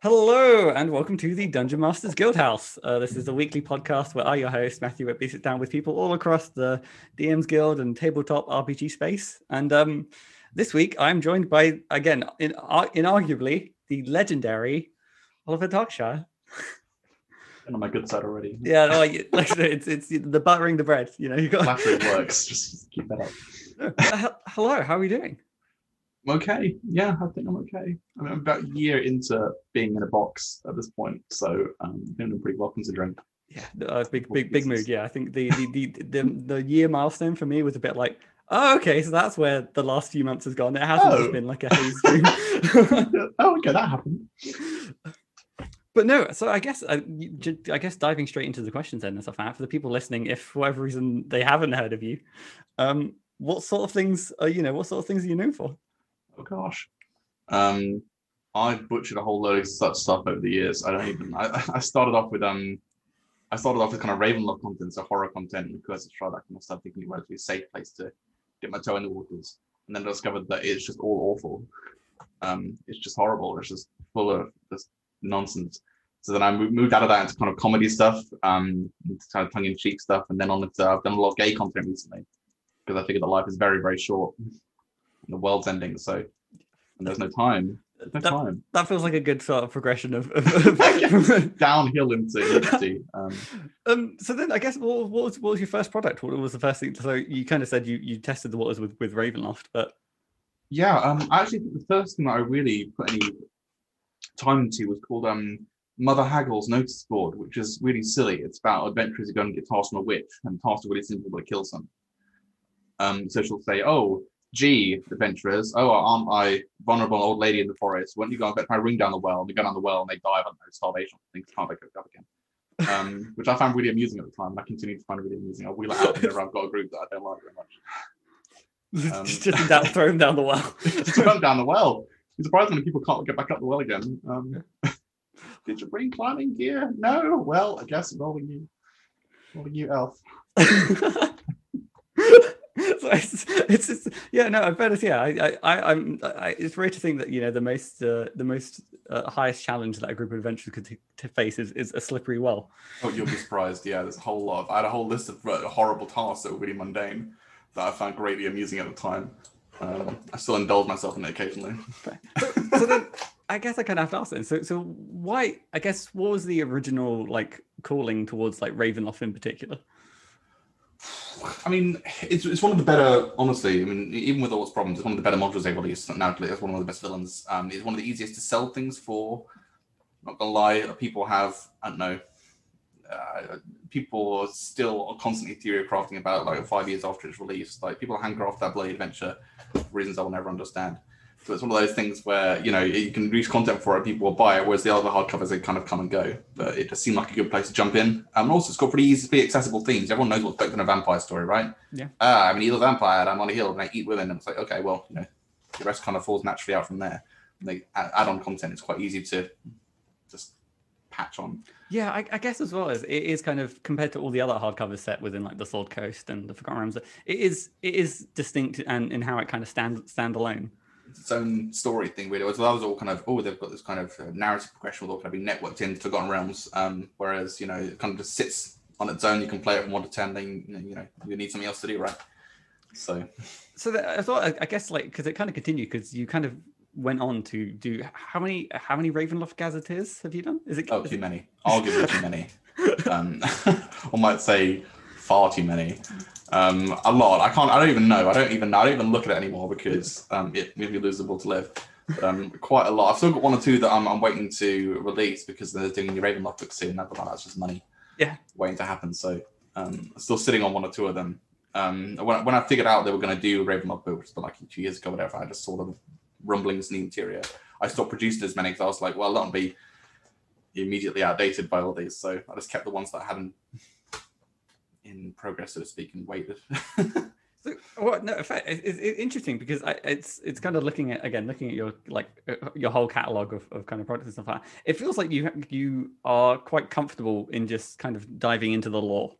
Hello and welcome to the Dungeon Masters Guildhouse. Uh, this is a weekly podcast where I, your host Matthew Whitby, sit down with people all across the DM's Guild and tabletop RPG space. And um, this week I'm joined by again, in, uh, inarguably the legendary Oliver Darkshire. on my good side already. Yeah, no, like, like it's it's the buttering the bread. You know, you got. Flattery works. Just keep that up. Uh, hello, how are we doing? I'm okay. Yeah, I think I'm okay. I mean, I'm about a year into being in a box at this point, so um, doing pretty well considering. Yeah, uh, big, big, big mood. Yeah, I think the the, the the the year milestone for me was a bit like, oh, okay, so that's where the last few months has gone. It hasn't Oh. been like a haze dream. oh, okay, that happened. but no, so I guess uh, you- j- I guess diving straight into the questions then and stuff. uh, For the people listening, if for whatever reason they haven't heard of you, um, what sort of things are you know? What sort of things are you known for? Oh gosh. Um, I've butchered a whole load of such stuff over the years. I don't even. I, I started off with um, I started off with kind of Ravenloft content, so horror content, because I tried that kind of stuff, thinking it was a safe place to get my toe in the waters, and then I discovered that it's just all awful. Um, it's just horrible. It's just full of just nonsense. So then I moved out of that into kind of comedy stuff, um, into kind of tongue-in-cheek stuff, and then on into I've done a lot of gay content recently because I figured that life is very, very short, the world's ending, so and there's no time. There's no That- time. That feels like a good sort of progression of. of, of Downhill into. Um, um, so then I guess what, what was what was your first product? What was the first thing? So you kind of said you you tested the waters with with Ravenloft, but yeah, um, I actually think the first thing that I really put any time into was called um, Mother Haggle's Notice Board, which is really silly. It's about adventurers who go and get tasked on a witch, and tasked with really simple to kill some. Um, so she'll say, "Oh, gee, adventurers, oh, aren't I vulnerable old lady in the forest? Why don't you go and bet my ring down the well?" And they go down the well and they die of know, starvation. Things can't wake up again. Um, which I found really amusing at the time, and I continue to find it really amusing. I wheel it out whenever I've got a group that I don't like very much. Um, just down, throw him down the well. just run down the well. I'm surprised when people can't get back up the well again. Um, did you bring climbing gear? No. Well, I guess rolling you, rolling you elf. so it's, it's just, yeah no I bet it's yeah I, I I'm I, it's weird to think that you know the most uh, the most uh, highest challenge that a group of adventurers could t- to face is, is a slippery well Oh, you'll be surprised. Yeah, there's a whole lot. Of, I had a whole list of uh, horrible tasks that were really mundane that I found greatly amusing at the time. Um, I still indulge myself in it occasionally. so, so then I guess I kind of have to ask then so so why I guess what was the original like calling towards like Ravenloft in particular I mean, it's, it's one of the better, honestly. I mean, even with all its problems, it's one of the better modules they've released. Now, it's one of the best villains. Um, it's one of the easiest to sell things for. Not gonna lie, people have, I don't know, uh, people are still constantly theory crafting about like five years after it's released. Like people handcraft that bloody adventure for reasons I will never understand. So it's one of those things where you know you can release content for it, people will buy it, whereas the other hardcovers they kind of come and go. But it just seemed like a good place to jump in. Um, and also, it's got pretty easily accessible themes. Everyone knows what's in a vampire story, right? Yeah. Ah, I'm an evil vampire, and I'm on a hill, and I eat women. And it's like, okay, well, you know, the rest kind of falls naturally out from there. And they add add on content. It's quite easy to just patch on. Yeah, I, I guess as well as it is kind of compared to all the other hardcovers set within like the Sword Coast and the Forgotten Realms, it is it is distinct and in how it kind of stands stand alone. It's own story thing, really. So that was all kind of, oh, they've got this kind of uh, narrative progression with all kind of being networked in Forgotten Realms. Um, whereas, you know, it kind of just sits on its own. You can play it from one to ten. Then you know, you need something else to do, right? So So that, as well, I, I guess like because it kind of continued because you kind of went on to do how many how many Ravenloft gazetteers have you done? Is it? Oh, is too it- many. Arguably too many. Um, I might say far too many. Um, a lot. I can't. I don't even know. I don't even. I don't even look at it anymore because um, it made me lose the will to live. But, um, quite a lot. I've still got one or two that I'm, I'm waiting to release because they're doing the Ravenloft book soon. That's that's just money. Yeah. Waiting to happen. So um, I'm still sitting on one or two of them. Um, when, when I figured out they were going to do Ravenloft book, which was like two years ago, whatever, I just saw the rumblings in the interior. I stopped producing as many because I was like, well, that'll be immediately outdated by all these. So I just kept the ones that I hadn't in progress, so to speak, and waited. So, well, no, in fact, it's, it's interesting because I, it's it's kind of looking at again, looking at your like uh, your whole catalog of, of kind of products and stuff like that. It feels like you you are quite comfortable in just kind of diving into the lore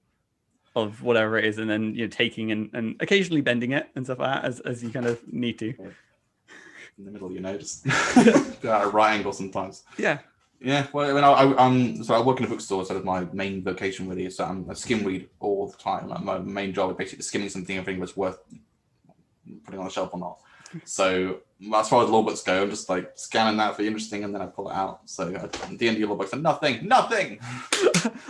of whatever it is, and then you know taking and, and occasionally bending it and stuff like that as, as you kind of need to. in the middle, you know, just at a right angle sometimes. Yeah. Yeah, well, I mean, I, I, um, so I work in a bookstore, so that's my main vocation really. So I'm a skim read all the time. Like my main job is basically skimming something if it's worth putting on the shelf or not. So as far as lore books go, I'm just like scanning that for the interesting, and then I pull it out. So D and D lore books are nothing, nothing.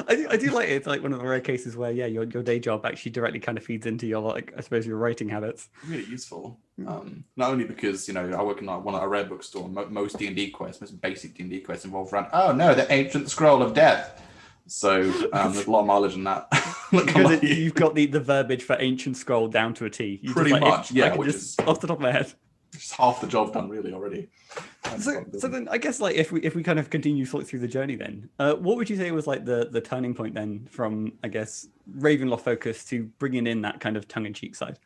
I do, I do like it. It's like one of the rare cases where yeah, your, your day job actually directly kind of feeds into your like I suppose your writing habits. Really useful. Um, not only because you know I work in like one at a rare bookstore. Mo- most D and D quests, most basic D and D quests involve around. Oh no, the ancient scroll of death. So um, there's a lot of mileage in that. because it, you've got the, the verbiage for ancient scroll down to a T. You Pretty like, much, yeah. which just is, off the top of my head. Just half the job done, really, already. so, so then I guess like if we if we kind of continue sort through the journey, then uh, what would you say was like the the turning point then from I guess Ravenloft focus to bringing in that kind of tongue in cheek side?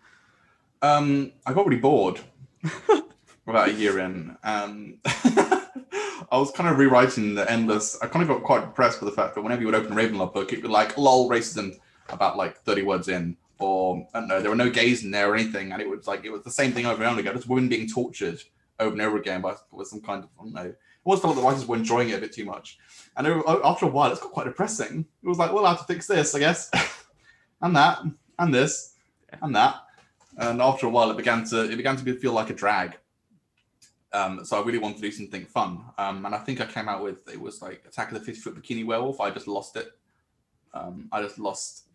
Um, I got really bored about a year in. Um, I was kind of rewriting the endless. I kind of got quite depressed with the fact that whenever you would open a Ravenloft book, it would be like "lol racism" about like thirty words in, or I don't know, there were no gays in there or anything, and it was like it was the same thing over and over again. Just women being tortured over and over again by with some kind of I don't know. It was felt like the writers were enjoying it a bit too much, and after a while, it's got quite depressing. It was like, well, I have to fix this, I guess, and that, and this, and that, and after a while, it began to it began to be, feel like a drag. Um, so I really wanted to do something fun. Um, and I think I came out with it was like Attack of the 50 Foot Bikini Werewolf. I just lost it. Um, I just lost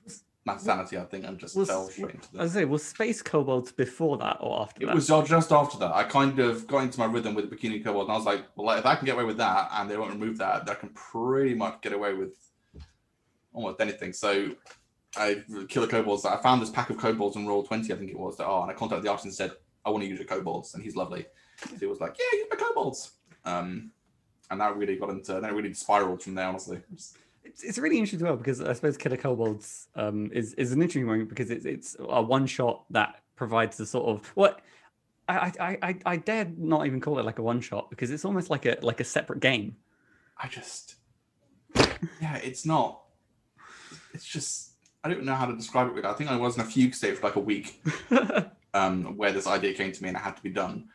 my sanity, I think, and just was, fell straight into the. I was say, was Space Kobolds before that or after it that? It was just after that. I kind of got into my rhythm with Bikini Kobold, and I was like, well, like, if I can get away with that and they won't remove that, I can pretty much get away with almost anything. So I Killer Kobolds. I found this pack of Kobolds in Roll20, I think it was. That, oh, and I contacted the artist and said, I want to use your Kobolds, and he's lovely. So he was like, yeah, use my Kobolds. Um, and that really got into, then it really spiraled from there, honestly. It's, it's really interesting as well because I suppose Killer Kobolds um, is, is an interesting one because it's, it's a one shot that provides the sort of what I, I, I, I dare not even call it like a one shot because it's almost like a like a separate game. I just yeah, it's not. It's just I don't know how to describe it. I think I was in a fugue state for like a week, um, where this idea came to me and it had to be done.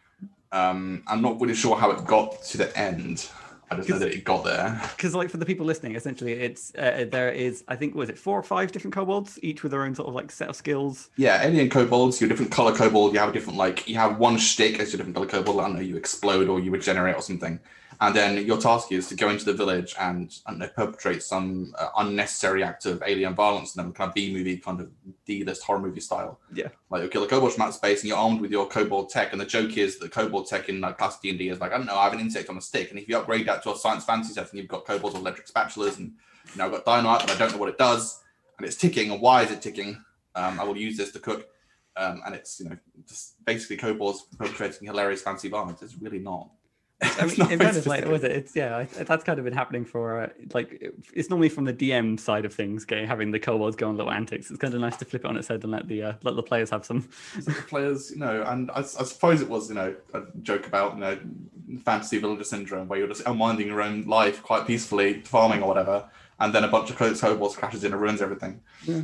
Um, I'm not really sure how it got to the end. I just know that it got there. Because, like, for the people listening, essentially, it's uh, there is I think was it four or five different kobolds, each with their own sort of like set of skills. Yeah, alien kobolds. You're a different color kobold. You have a different like you have one shtick as your different color kobold. I don't know, you explode or you regenerate or something. And then your task is to go into the village and don't know, perpetrate some uh, unnecessary act of alien violence and then kind of B movie, kind of D list horror movie style. Yeah. Like you'll kill a kobold from outer space and you're armed with your kobold tech. And the joke is that kobold tech in like classic D&D is like, I don't know, I have an insect on a stick. And if you upgrade that to a science fantasy setting, you've got kobolds with electric spatulas and you know, I've got dynamite, but I don't know what it does. And it's ticking. And why is it ticking? Um, I will use this to cook. Um, and it's, you know, just basically kobolds perpetrating hilarious fancy violence. It's really not. I mean, in fairness, like, was it? It's yeah, that's kind of been happening for uh, like it's normally from the DM side of things, getting having the kobolds go on little antics. It's kind of nice to flip it on its head and let the uh, let the players have some. the players, you know, and I, I, suppose it was you know a joke about you know fantasy villager syndrome where you're just unwinding your own life quite peacefully, farming or whatever, and then a bunch of kobolds crashes in and ruins everything. Yeah.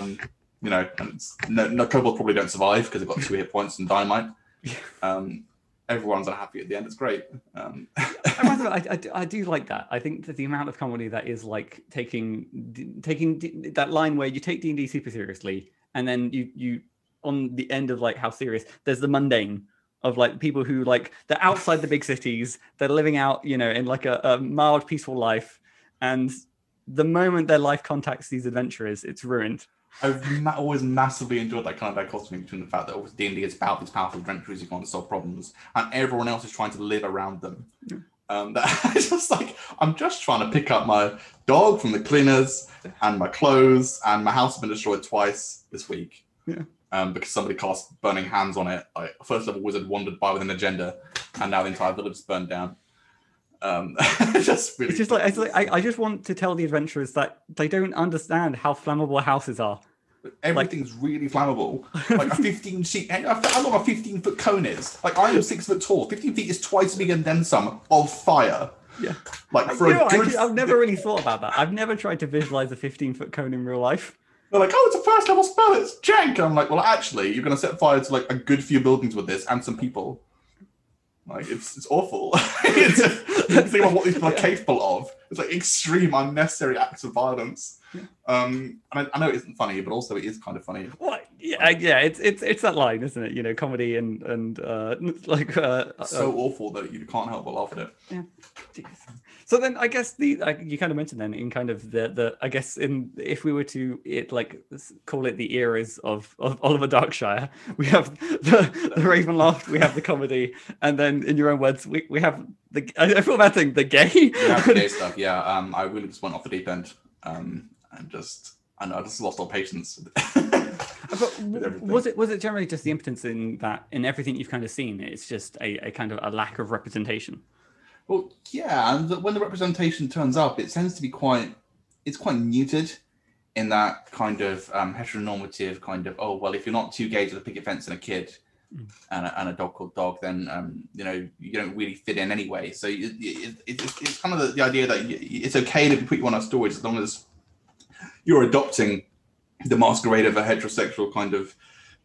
Um, you know, and no, no kobolds probably don't survive because they've got two hit points and dynamite. Yeah. Um, everyone's unhappy at the end. It's great. Um. I, I, I, do like that. I think that the amount of comedy that is like taking taking that line where you take D and D super seriously, and then you you on the end of like how serious there's the mundane of like people who like they're outside the big cities, they're living out you know in like a, a mild peaceful life, and the moment their life contacts these adventurers, it's ruined. I've ma- always massively enjoyed that kind of dichotomy between the fact that D and D is about these powerful adventurers who want to solve problems, and everyone else is trying to live around them. Yeah. Um, that it's just like I'm just trying to pick up my dog from the cleaners and my clothes, and my house has been destroyed twice this week. Yeah. Um, because somebody cast burning hands on it. Like first level wizard wandered by with an agenda, and now the entire village is burned down. Um, just really it's just like, it's like I, I, just want to tell the adventurers that they don't understand how flammable houses are. Everything's like, really flammable. Like a 15 sheet, how long a 15 foot cone is. Like I am six foot tall. 15 feet is twice bigger than some of fire. Yeah. Like for you know, good... I've never really thought about that. I've never tried to visualize a 15 foot cone in real life. They're like, oh, it's a first level spell. It's jank. And I'm like, well, actually, you're going to set fire to like a good few buildings with this and some people. Like it's it's awful. it's, think about what these people are capable of. It's like extreme, unnecessary acts of violence. Um, and I, I know it isn't funny, but also it is kind of funny. Yeah, yeah. It's it's it's that line, isn't it? You know, comedy and and uh, like uh, So uh, awful that you can't help but laugh at it. Jeez. So then, I guess the like, you kind of mentioned then in kind of the the I guess in if we were to it like call it the eras of of Oliver Darkshire, we have the the Ravenloft, we have the comedy, and then in your own words, we, we have the I I feel bad saying the gay. Yeah, the gay stuff. Yeah, um, I really just went off the deep end, um, and just I know I just lost all patience. But was it was it generally just the impotence in that in everything you've kind of seen? It's just a, a kind of a lack of representation. Well, yeah, and the, when the representation turns up, it tends to be quite, it's quite muted in that kind of um, heteronormative kind of, oh, well, if you're not two gays with a picket fence and a kid Mm. and, a, and a dog called dog, then, um, you know, you don't really fit in anyway. So it, it, it, it's- it's kind of the, the idea that it's okay to put you on our stories as long as you're adopting the masquerade of a heterosexual kind of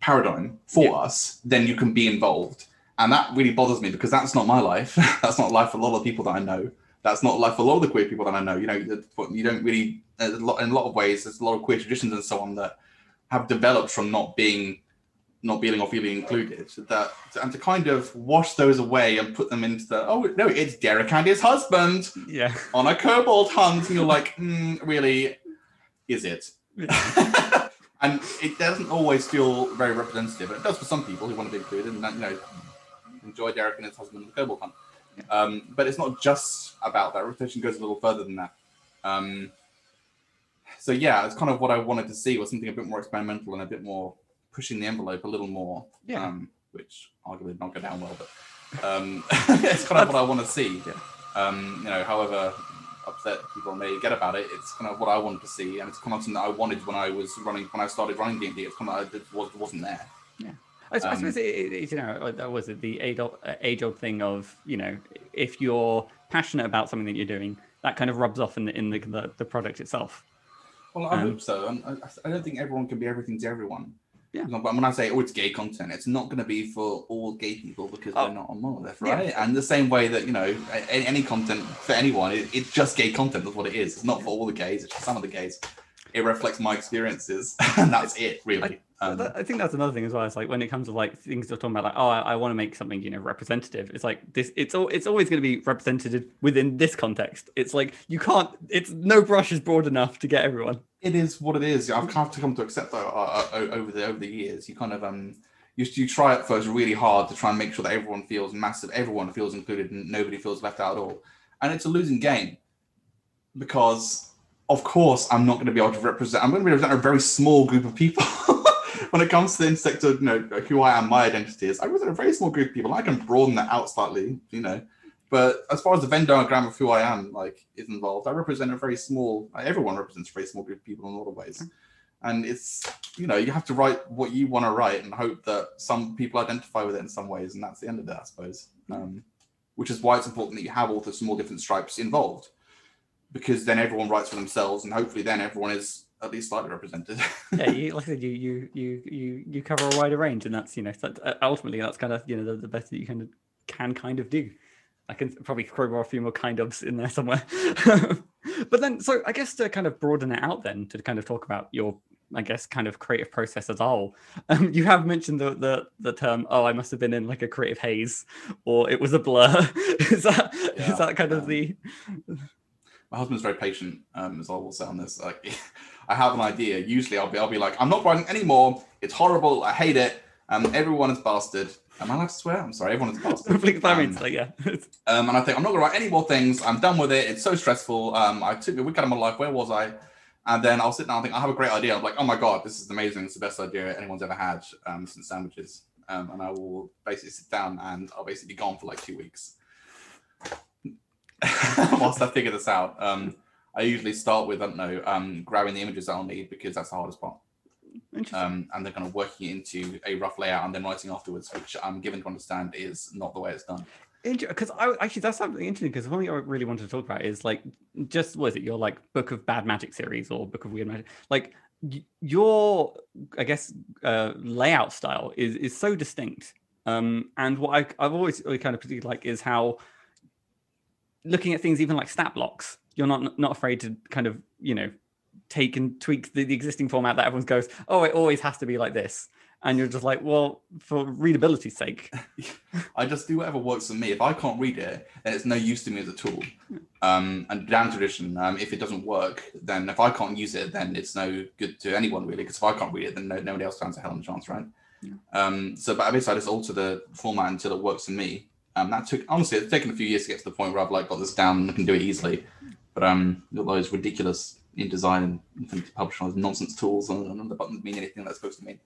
paradigm for Yeah. us, then you can be involved. And that really bothers me because that's not my life. that's not life for a lot of people that I know. That's not life for a lot of the queer people that I know. You know, you don't really, a lot, in a lot of ways, there's a lot of queer traditions and so on that have developed from not being, not feeling or feeling included. That and to kind of wash those away and put them into the, oh no, it's Derek and his husband Yeah. on a kobold hunt, and you're like, mm, really, is it? and it doesn't always feel very representative. but It does for some people who want to be included and that you know enjoy Derek and his husband kobold hunt. Um, but it's not just about that. Rotation goes a little further than that. Um, so yeah, it's kind of what I wanted to see was something a bit more experimental and a bit more pushing the envelope a little more. Yeah. Um, which arguably did not go down well, but um, it's kind of what I want to see. Yeah. Um, you know, however upset people may get about it, it's kind of what I wanted to see, and it's kind of something that I wanted when I was running when I started running D and D. It's kind of it was wasn't there. I, I Um, suppose it, you know that was it the age old, age old thing of you know if you're passionate about something that you're doing that kind of rubs off in the in the the, the product itself. Well, I Um, hope so. I, I don't think everyone can be everything to everyone. Yeah. But when I say, oh, it's gay content, it's not going to be for all gay people because Oh. they're not on Monolith, Yeah. right? And the same way that, you know, any content for anyone, it, it's just gay content. That's what it is. It's not for all the gays, it's just some of the gays. It reflects my experiences, and that's it, really. Um, I think that's another thing as well. It's like when it comes to like things you're talking about, like oh, I, I want to make something you know representative. It's like this. It's all. It's always going to be representative within this context. It's like you can't. It's no brush is broad enough to get everyone. it is what it is. I've come to come to accept that uh, uh, over the over the years. You kind of um you, you try at first really hard to try and make sure that everyone feels massive, everyone feels included, and nobody feels left out at all. And it's a losing game because, of course, I'm not going to be able to represent. I'm going to be representing a very small group of people. when it comes to the intersect of you know who I am, my identity is, I represent a very small group of people. I can broaden that out slightly, you know. But as far as the Venn diagram of who I am, like, is involved, I represent a very small. Everyone represents a very small group of people in a lot of ways, and it's you know you have to write what you want to write and hope that some people identify with it in some ways, and that's the end of it, I suppose. Um, which is why it's important that you have all the small different stripes involved, because then everyone writes for themselves, and hopefully then everyone is at least slightly represented. yeah, you, like I said, you you you you you cover a wider range, and that's you know that, uh, ultimately that's kind of you know the, the best that you can can kind of do. I can probably crowbar a few more kind ofs in there somewhere, but then so I guess to kind of broaden it out, then to kind of talk about your I guess kind of creative process as a whole. Um, you have mentioned the, the the term, oh, I must have been in like a creative haze, or it was a blur. is that is Yeah, that kind of um, the my husband's very patient um as I will say on this like I have an idea. Usually I'll be I'll be like I'm not writing anymore. It's horrible. I hate it. Um everyone is bastard. Am I allowed to swear? I'm sorry. Everyone is bastard. Flick Um, like yeah. um, and I think I'm not gonna write any more things. I'm done with it. It's so stressful. Um I took a week out of my life. Where was I? And then I'll sit down and think I have a great idea. I'm like oh my god this is amazing. It's the best idea anyone's ever had um since sandwiches. Um and I will basically sit down and I'll basically be gone for like two weeks. Whilst I figure this out. Um, I usually start with I don't know, um, grabbing the images that I'll need because that's the hardest part, um, and then kind of working it into a rough layout and then writing afterwards, which I'm given to understand is not the way it's done. because I actually that's something interesting because one thing I really wanted to talk about is like just was it your like book of bad magic series or book of weird magic like your I guess uh, layout style is is so distinct. Um, and what I, I've always really kind of particularly like is how looking at things even like stat blocks, you're not not afraid to kind of you know take and tweak the, the existing format that everyone goes, oh, it always has to be like this and you're just like, well, for readability's sake. I just do whatever works for me. If I can't read it, then it's no use to me as a tool. Um, and down tradition, um, if it doesn't work, then if I can't use it, then it's no good to anyone really. Because if I can't read it, then no, nobody else stands a hell of a chance, right? Yeah. Um, so, but I basically, I just alter the format until it works for me. Um, that took honestly, it's taken a few years to get to the point where I've like got this down and can do it easily. But um, those ridiculous InDesign and Affinity Publisher those nonsense tools and, the buttons mean anything that's supposed to mean.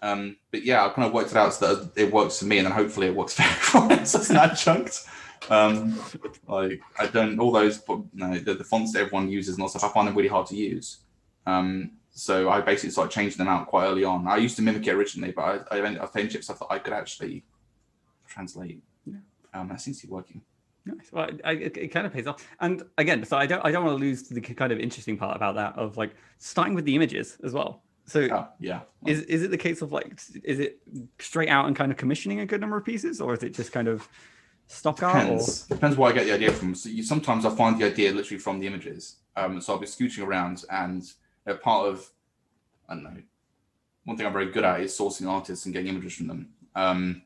Um, but yeah, I kind of worked it out so that it works for me, and then hopefully it works for everyone else that's not chunked. Um, like I don't all those no, the, the, fonts that everyone uses and all stuff. I find them really hard to use. Um, so I basically started changing them out quite early on. I used to mimic it originally, but I, I, I changed stuff that I could actually translate. Yeah. Um, that seems to be working. Nice. Well, I, it, it, kind of pays off. And again, so I don't I don't want to lose the kind of interesting part about that of like starting with the images as well. So oh, yeah, is is it the case of like is it straight out and kind of commissioning a good number of pieces, or is it just kind of stock Depends. art? Or? Depends where I get the idea from. So you, sometimes I find the idea literally from the images. Um, so I'll be scooting around, and you know, part of I don't know. One thing I'm very good at is sourcing artists and getting images from them. Um,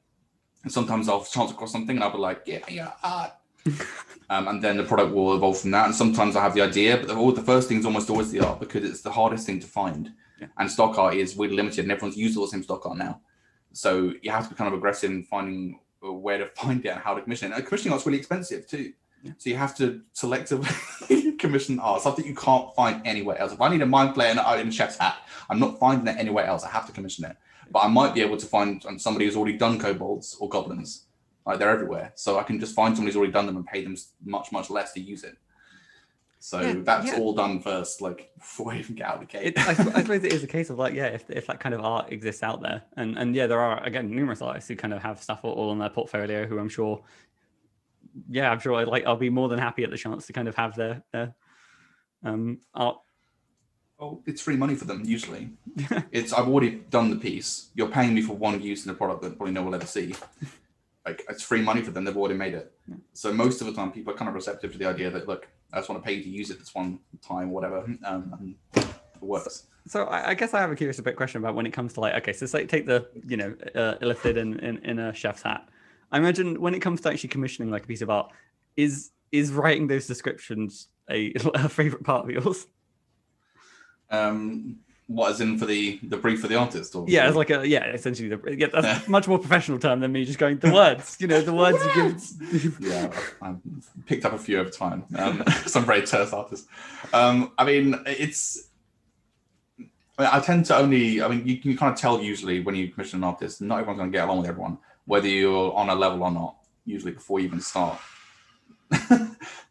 and sometimes I'll chance across something and I'll be like, yeah, yeah, art. um, and then the product will evolve from that. And sometimes I have the idea, but the, the first thing is almost always the art because it's the hardest thing to find. Yeah. And stock art is really limited, and everyone's used all the same stock art now. So you have to be kind of aggressive in finding where to find it and how to commission it. And commissioning art's really expensive too. Yeah. So you have to selectively commission art, something you can't find anywhere else. If I need a mind flayer and in a chef's hat, I'm not finding it anywhere else. I have to commission it. But I might be able to find somebody who's already done kobolds or goblins. Like they're everywhere. So I can just find somebody who's already done them and pay them much, much less to use it. So yeah, that's yeah. all done first, like before you even get out of the cave. I, I, suppose it is a case of like, yeah, if, if that kind of art exists out there, and and yeah, there are again numerous artists who kind of have stuff all on their portfolio, who I'm sure, yeah, I'm sure I like I'll be more than happy at the chance to kind of have their their um art. Oh, it's free money for them usually. it's I've already done the piece. You're paying me for one use in a product that probably no one will ever see. Like it's free money for them. They've already made it. Yeah. So most of the time, people are kind of receptive to the idea that look, I just want to pay you to use it this one time, whatever, um, and it works. So I, I, guess I have a curious a bit question about when it comes to like, okay, so say take the you know uh, illithid in, in in a chef's hat. I imagine when it comes to actually commissioning like a piece of art, is is writing those descriptions a, a favorite part of yours? Um, what is in for the the brief for the artist or? Yeah it's like a yeah essentially the yeah that's yeah. much more professional term than me just going the words you know the words you give. Yeah I've picked up a few over time. Um, some very terse artists. Um i mean it's I, mean, I tend to only i mean you can kind of tell usually when you commission an artist not everyone's going to get along with everyone whether you're on a level or not usually before you even start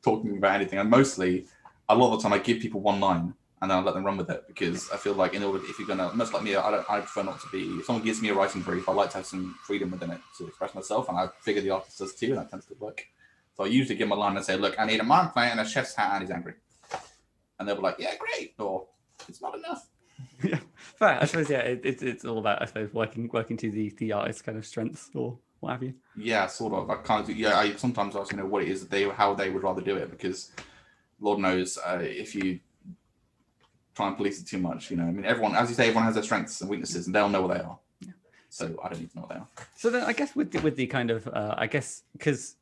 talking about anything. And mostly a lot of the time i give people one line and then I let them run with it because I feel like in order if you're gonna much like me, I don't I prefer not to be if someone gives me a writing brief, I like to have some freedom within it to express myself and I figure the artist does too and that tends to work. So I usually give them a line and say, look, I need a mind flayer and a chef's hat and he's angry. And they'll be like, Yeah, great, or it's not enough. yeah. Fair. I suppose yeah, it, it, it's all about I suppose working working to the the artist's kind of strengths or what have you. Yeah, sort of. I kind of yeah, I sometimes ask, you know, what it is that they how they would rather do it because Lord knows uh, if you try and police it too much. You know, I mean, everyone, as you say, everyone has their strengths and weaknesses, and they'll know what they are. Yeah. So I don't even know what they are. So then, I guess with the, with the kind of, uh, I guess, because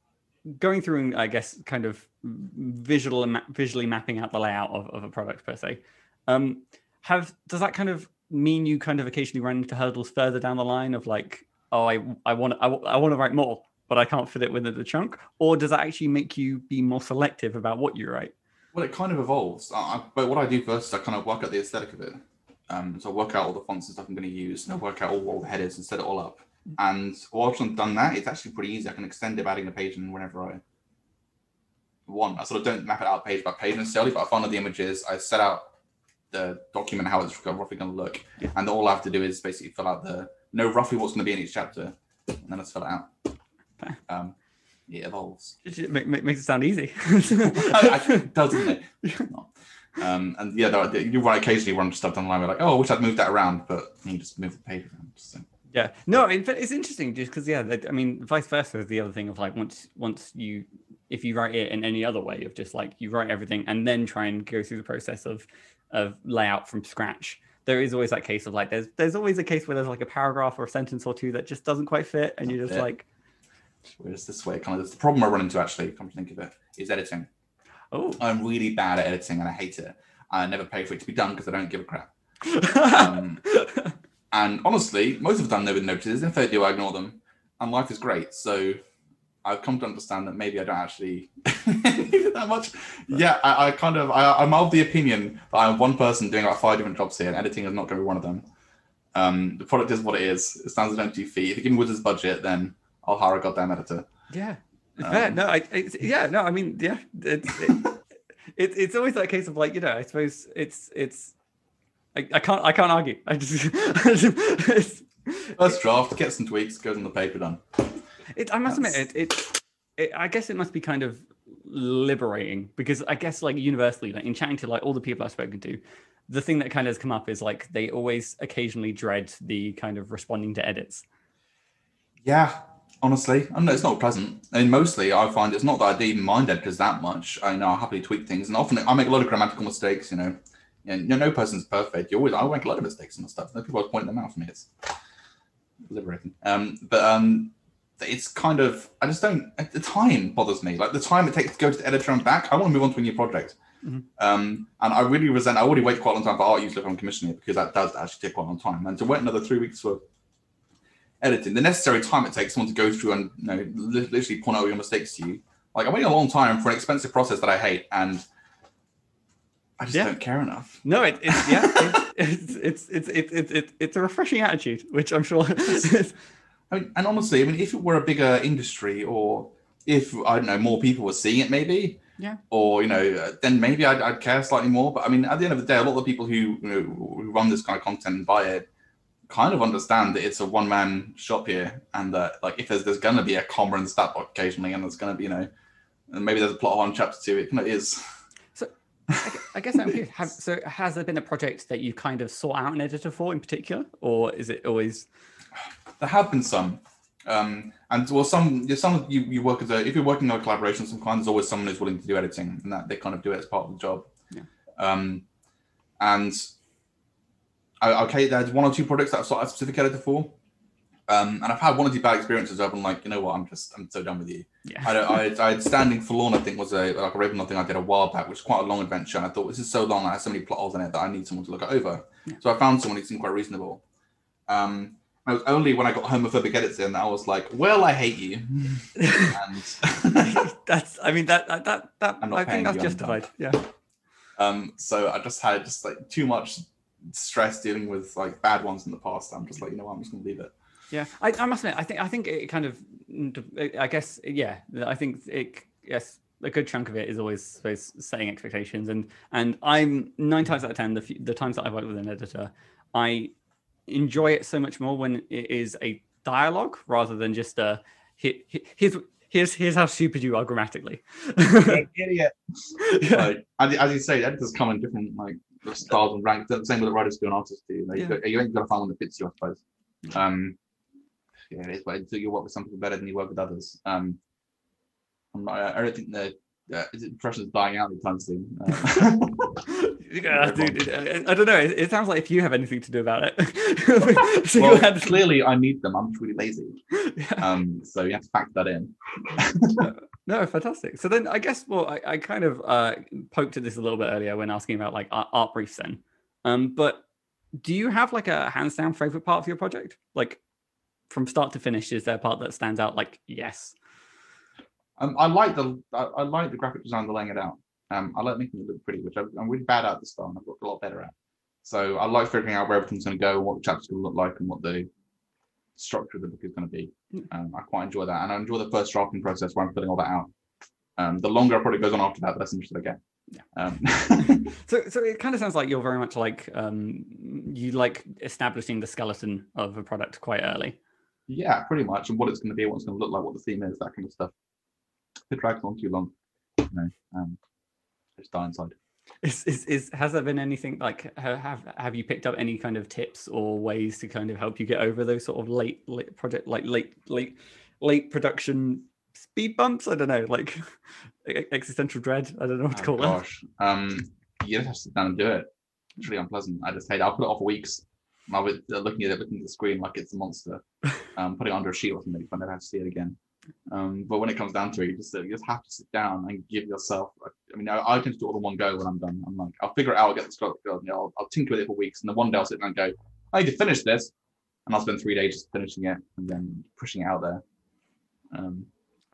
going through and I guess kind of visual and ma- visually mapping out the layout of, of a product per se, um, have does that kind of mean you kind of occasionally run into hurdles further down the line of like, oh, I I want I, I want to write more, but I can't fit it within the chunk, or does that actually make you be more selective about what you write? Well, it kind of evolves. I, but what I do first is I kind of work out the aesthetic of it. Um, so I work out all the fonts and stuff I'm going to use, and I work out all, all the headers and set it all up. And once I've done that, it's actually pretty easy. I can extend it by adding a page in whenever I want. I sort of don't map it out page by page necessarily, but I find out the images, I set out the document how it's roughly going to look, yeah. and all I have to do is basically fill out the know roughly what's going to be in each chapter, and then let's fill it out. Um, it evolves. It make, make, makes it sound easy. doesn't it? Um, and yeah, you're right. Occasionally, when stuff down the line, we're like, "Oh, I wish I'd moved that around," but you just move the page around. So Yeah, no, I mean, but it's interesting just because yeah, I mean, vice versa is the other thing of like once once you if you write it in any other way of just like you write everything and then try and go through the process of of layout from scratch. There is always that case of like there's there's always a case where there's like a paragraph or a sentence or two that just doesn't quite fit, and you're just like, Whereas this way, kind of, it's the problem I run into actually, come to think of it, is editing. oh, I'm really bad at editing and I hate it. I never pay for it to be done because I don't give a crap. Um, and honestly, most of the time nobody notices. If they do, I ignore them. And life is great. So I've come to understand that maybe I don't actually need it that much. Yeah, I, I kind of I, I'm of the opinion that I'm one person doing like five different jobs here, and editing is not going to be one of them. Um, the product is what it is. It stands on empty feet. If you give me Wizard's budget, then I'll hire a goddamn editor. Yeah. Um, no, I, it's, yeah, no, I mean, yeah, it's it, it, it's always that case of like, you know, I suppose it's it's I, I can't I can't argue. I just it's, First draft, get some tweaks, goes on the paper, done. it, I must admit That's- it, it it I guess it must be kind of liberating because I guess like universally, like in chatting to like all the people I've spoken to, the thing that kind of has come up is like they always occasionally dread the kind of responding to edits. Yeah, honestly, I know it's not pleasant. I mean, mostly I find it's not that I even mind editors that much. I know I happily tweak things, and often I make a lot of grammatical mistakes. You know, and you know, no person's perfect. You always I make a lot of mistakes and stuff. No people always pointing them out for me. It's liberating. Um, but um, it's kind of I just don't. The time bothers me. Like the time it takes to go to the editor and back. I want to move on to a new project. Mhm. Um, and I really resent. I already wait quite a long time for art usually if I'm commissioning it because that does actually take quite a long time. And to wait another three weeks for editing, the necessary time it takes someone to go through and you know literally point out your mistakes to you. Like I'm waiting a long time for an expensive process that I hate, and I just Yeah. don't care enough. No, it, it's yeah, it's it's it's it's it's it's it's a refreshing attitude, which I'm sure. I mean, and honestly, I mean, if it were a bigger industry, or if I don't know, more people were seeing it, maybe, Yeah. or you know, then maybe I'd, I'd care slightly more. But I mean, at the end of the day, a lot of the people who you know, who run this kind of content and buy it kind of understand that it's a one man shop here, and that like if there's there's going to be a comma and stat block occasionally, and there's going to be you know, and maybe there's a plot hole in chapter two. It kind of is. I I guess I'm curious. Have, so, has there been a project that you kind of sought out an editor for in particular, or is it always? There have been some, um, and well, some some you, you work as a if you're working on a collaboration of some kind, there's always someone who's willing to do editing, and that they kind of do it as part of the job. Yeah. Um, and okay, there's one or two projects that I've sought a specific editor for, um, and I've had one or two bad experiences. Where I'm like, you know what, I'm just I'm so done with you. Yeah. I, I, I had Standing Forlorn, I think, was a like a Ravenloft thing I did a while back, which is quite a long adventure. And I thought this is so long, I have so many plot holes in it that I need someone to look it over. Yeah. So I found someone who seemed quite reasonable. Um, it was only when I got homophobic edits in that I was like, well, I hate you. and that's. I mean that that that, that I think that's justified. Yeah. um, so I just had just like too much stress dealing with like bad ones in the past. I'm just like, you know what, I'm just gonna leave it. Yeah, I, I must admit, I think I think it kind of, I guess, yeah, I think it, yes, a good chunk of it is always suppose setting expectations, and and I'm nine times out of ten the few, the times that I've worked with an editor, I enjoy it so much more when it is a dialogue rather than just a "Here- here- here's here's here's how stupid you are grammatically. Idiot. yeah. like, as, as you say, editors come in different like styles and ranks. The Same with the writers do and artists do. Like, Yeah. you, ain't gonna find one that fits you, I suppose. Um, yeah, it is. But you work with some people better than you work with others. Um, I'm not, I don't think the uh, is it impression is dying out anytime soon. Um, Yeah, dude, I, I don't know. It, it sounds like if you have anything to do about it, well, single-handedly. clearly, I need them. I'm really lazy. Yeah. Um, so you have to factor that in. No, fantastic. So then I guess well, I, I kind of uh, poked at this a little bit earlier when asking about like art, art briefs then. Um, but do you have like a hands down favorite part of your project? Like from start to finish, is there a part that stands out like yes? Um, I like the I, I like the graphic design, the laying it out. Um, I like making it look pretty, which I'm, I'm really bad at this and I've got a lot better at. So I like figuring out where everything's going to go, what the chapter's going to look like, and what the structure of the book is going to be. Mm. Um, I quite enjoy that, and I enjoy the first drafting process where I'm filling all that out. Um, the longer a project goes on after that, the less interested I get. Yeah. Um, So so it kind of sounds like you're very much like um, you like establishing the skeleton of a product quite early. yeah, pretty much, and what it's going to be, what it's going to look like, what the theme is, that kind of stuff. If it drags on too long, you know, um, I just die inside. Is, is, is has there been anything like have have you picked up any kind of tips or ways to kind of help you get over those sort of late late project like late late late production speed bumps? I don't know, like existential dread. I don't know what to Oh, call it. gosh. Um, you just have to sit down and do it. It's really unpleasant. I just hate it. I'll put it off weeks. I was looking at it, looking at the screen like it's a monster. Um, putting it under a sheet or something if I never have to see it again. Um, but when it comes down to it, you just, you just have to sit down and give yourself. I mean, I, I tend to do it all in one go when I'm done. I'm like, I'll figure it out, I'll get the script, you know, I'll, I'll tinker with it for weeks, and then one day I'll sit down and go, I need to finish this, and I'll spend three days just finishing it and then pushing it out there. Um,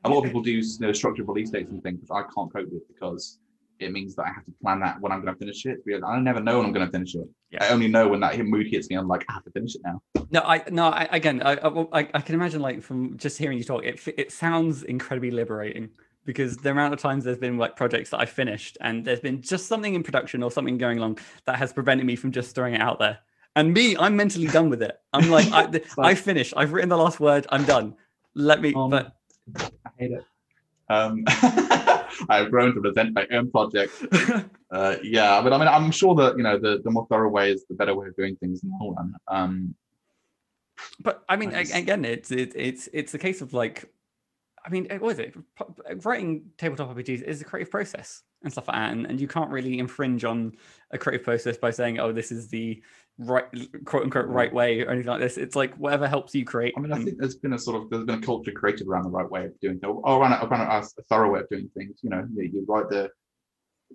a lot of people do you know, structured release dates and things, which I can't cope with because it means that I have to plan that when I'm going to finish it. Because I never know when I'm going to finish it. Yeah. I only know when that mood hits me. I'm like, I have to finish it now. No, I no, I, again, I, I I can imagine like from just hearing you talk, it it sounds incredibly liberating because the amount of times there's been like projects that I finished and there's been just something in production or something going along that has prevented me from just throwing it out there. And me, I'm mentally done with it. I'm like, I, I finished. I've written the last word. I'm done. Let me. Um, but I hate it. Um, I've grown to resent my own project. Uh, yeah, but I mean, I'm sure that you know the, the more thorough way is the better way of doing things in the long run. Um, but I mean, again, it's it, it's it's a case of like, I mean, what is it? Writing tabletop RPGs is a creative process and stuff like that, and, and you can't really infringe on a creative process by saying, "Oh, this is the right quote unquote right way" or anything like this. It's like whatever helps you create. I mean, I think there's been a sort of there's been a culture created around the right way of doing things, or around, a- around a, a thorough way of doing things. You know, you, you write the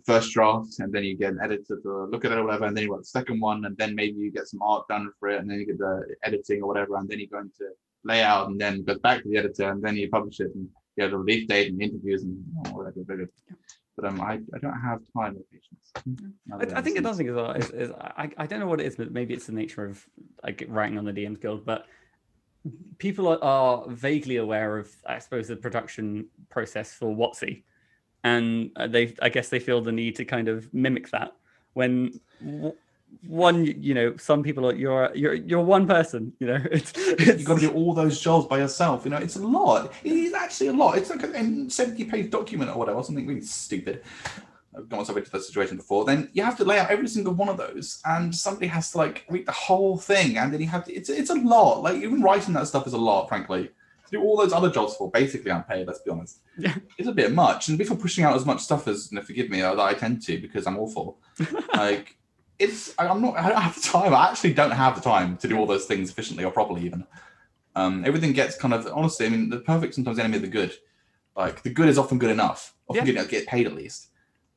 first draft, and then you get an editor to look at it or whatever, and then you write the second one, and then maybe you get some art done for it, and then you get the editing or whatever, and then you go into layout, and then goes back to the editor, and then you publish it, and you have the release date and interviews and oh, whatever. But um, I, I don't have time or patience. I, I think another thing as well is, is I, I don't know what it is, but maybe it's the nature of like writing on the DMs Guild, but people are, are vaguely aware of, I suppose, the production process for WotC, and uh, they, I guess, they feel the need to kind of mimic that. When one, you know, some people are you're you're you're one person, you know, it's, it's You've got to do all those jobs by yourself. You know, it's a lot. It is actually a lot. It's like a 70 page document or whatever, something really stupid. I've got myself into that situation before. Then you have to lay out every single one of those, and somebody has to like read the whole thing, and then you have to. It's it's a lot. Like even writing that stuff is a lot, frankly. To do all those other jobs for basically unpaid. Let's be honest. Yeah. It's a bit much, and before pushing out as much stuff as, you know, forgive me, uh, that I tend to because I'm awful. like it's I- I'm not I don't have the time. I actually don't have the time to do all those things efficiently or properly even. Um, everything gets kind of honestly, I mean the perfect sometimes enemy of the good. Like the good is often good enough, often Yeah. good enough get paid at least.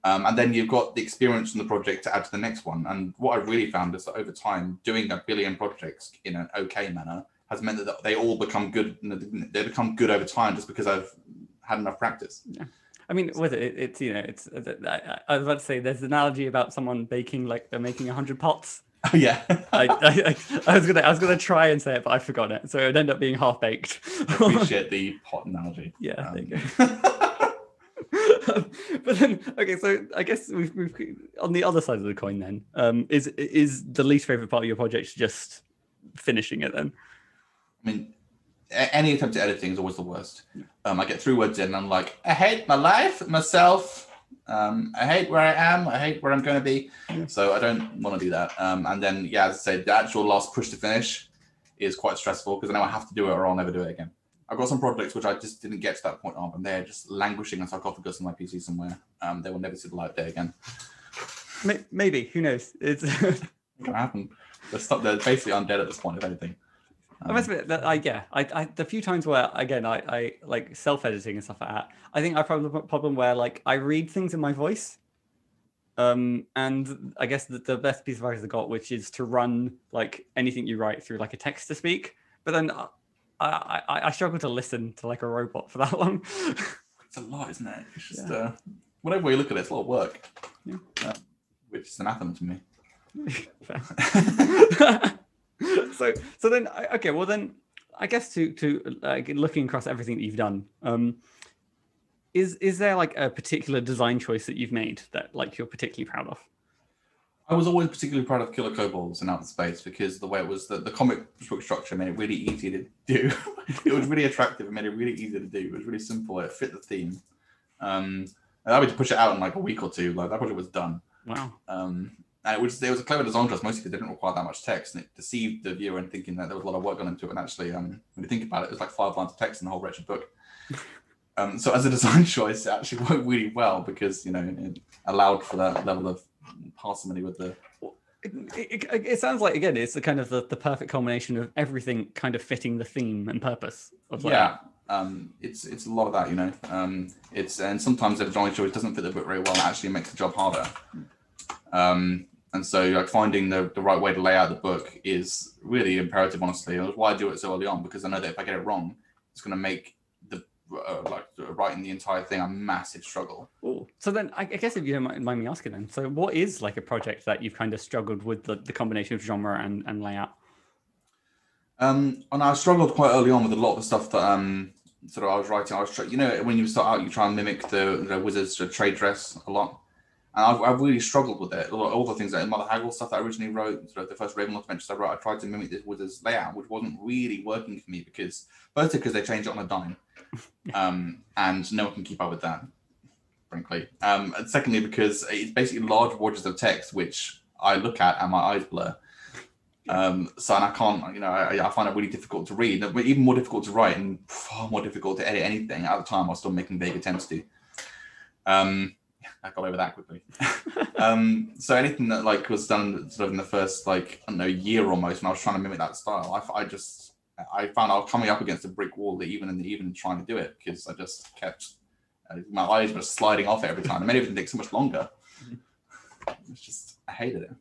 Um, and then you've got the experience from the project to add to the next one. And what I've really found is that over time, doing a billion projects in an okay manner has meant that they all become good. They become good over time just because I've had enough practice. I mean, with it, it's you know, it's. I, I- was about to say, there's an analogy about someone baking like they're making hundred pots. Oh yeah. I, I, I was gonna I was gonna try and say it, but I forgot it, so it would end up being half baked. Appreciate the pot analogy. yeah, there you Um, go. but then, okay, so I guess we've, we've on the other side of the coin. Then, um, is is the least favorite part of your project just finishing it? Then, I mean, any attempt at editing is always the worst. Um, I get three words in and I'm like, I hate my life, myself. Um, I hate where I am. I hate where I'm going to be. So I don't want to do that. Um, and then, yeah, as I say, the actual last push to finish is quite stressful because I know I have to do it or I'll never do it again. I've got some projects which I just didn't get to that point of, and they're just languishing in sarcophagus on my PC somewhere. Um, they will never see the light of day again. Maybe who knows? It's. It can happen. They're, stuck, they're basically undead at this point, if anything. I must admit that I yeah I, I the few times where again I, I like self editing and stuff like that I think I probably have a problem where like I read things in my voice, um and I guess the, the best piece of advice I got which is to run like anything you write through like a text to speak, but then I I, I- I struggle to listen to like a robot for that long. It's a lot, isn't it? It's just uh, whatever way you look at it, it's a lot of work. Yeah. Uh, which is anathema to me. so so then okay well then i guess to to like looking across everything that you've done um is is there like a particular design choice that you've made that like you're particularly proud of I was always particularly proud of Killer Kobolds in Outer Space because the way it was, the, the comic book structure made it really easy to do. it was really attractive. It made it really easy to do. It was really simple. It fit the theme. Um, and I would push it out in like a week or two. Like that project was done. Wow. Um, and it was there was a clever design choice, mostly because they didn't require that much text, and it deceived the viewer in thinking that there was a lot of work gone into it. And actually, um, when you think about it, it was like five lines of text in the whole wretched book. Um, so as a design choice, it actually worked really well because you know it allowed for that level of parsimony with the. It, it, it sounds like again, it's the kind of the, the perfect combination of everything kind of fitting the theme and purpose of like, Yeah, um, it's it's a lot of that, you know. Um, it's and sometimes the design choice doesn't fit the book very well. It actually makes the job harder. Um, and so like finding the, the right way to lay out the book is really imperative, honestly. And why I do it so early on because I know that if I get it wrong, it's going to make the uh, like writing the entire thing a massive struggle. Ooh. So then, I I guess if you don't mind- me asking, then, so what is like a project that you've kind of struggled with the, the combination of genre and, and layout? Um, and I struggled quite early on with a lot of the stuff that um sort of I was writing. I was try- you know when you start out, you try and mimic the, the wizard's trade dress a lot, and I've, I've really struggled with it. All, all the things like Mother Haggle stuff that I originally wrote, sort of the first Ravenloft adventures I wrote, I tried to mimic this wizard's layout, which wasn't really working for me because firstly because they changed it on a dime, um, and no one can keep up with that, frankly. Um, and secondly because it's basically large waters of text which I look at and my eyes blur. Um, so and I can't, you know, I, I find it really difficult to read, but even more difficult to write, and far more difficult to edit anything. At the time, I was still making vague attempts to. Um, I got over that quickly. um, so anything that like was done sort of in the first like I don't know year almost when I was trying to mimic that style, I, I just I found I was coming up against a brick wall even in even trying to do it because I just kept uh, my eyes were sliding off every time. It made everything take so much longer. It's just I hated it.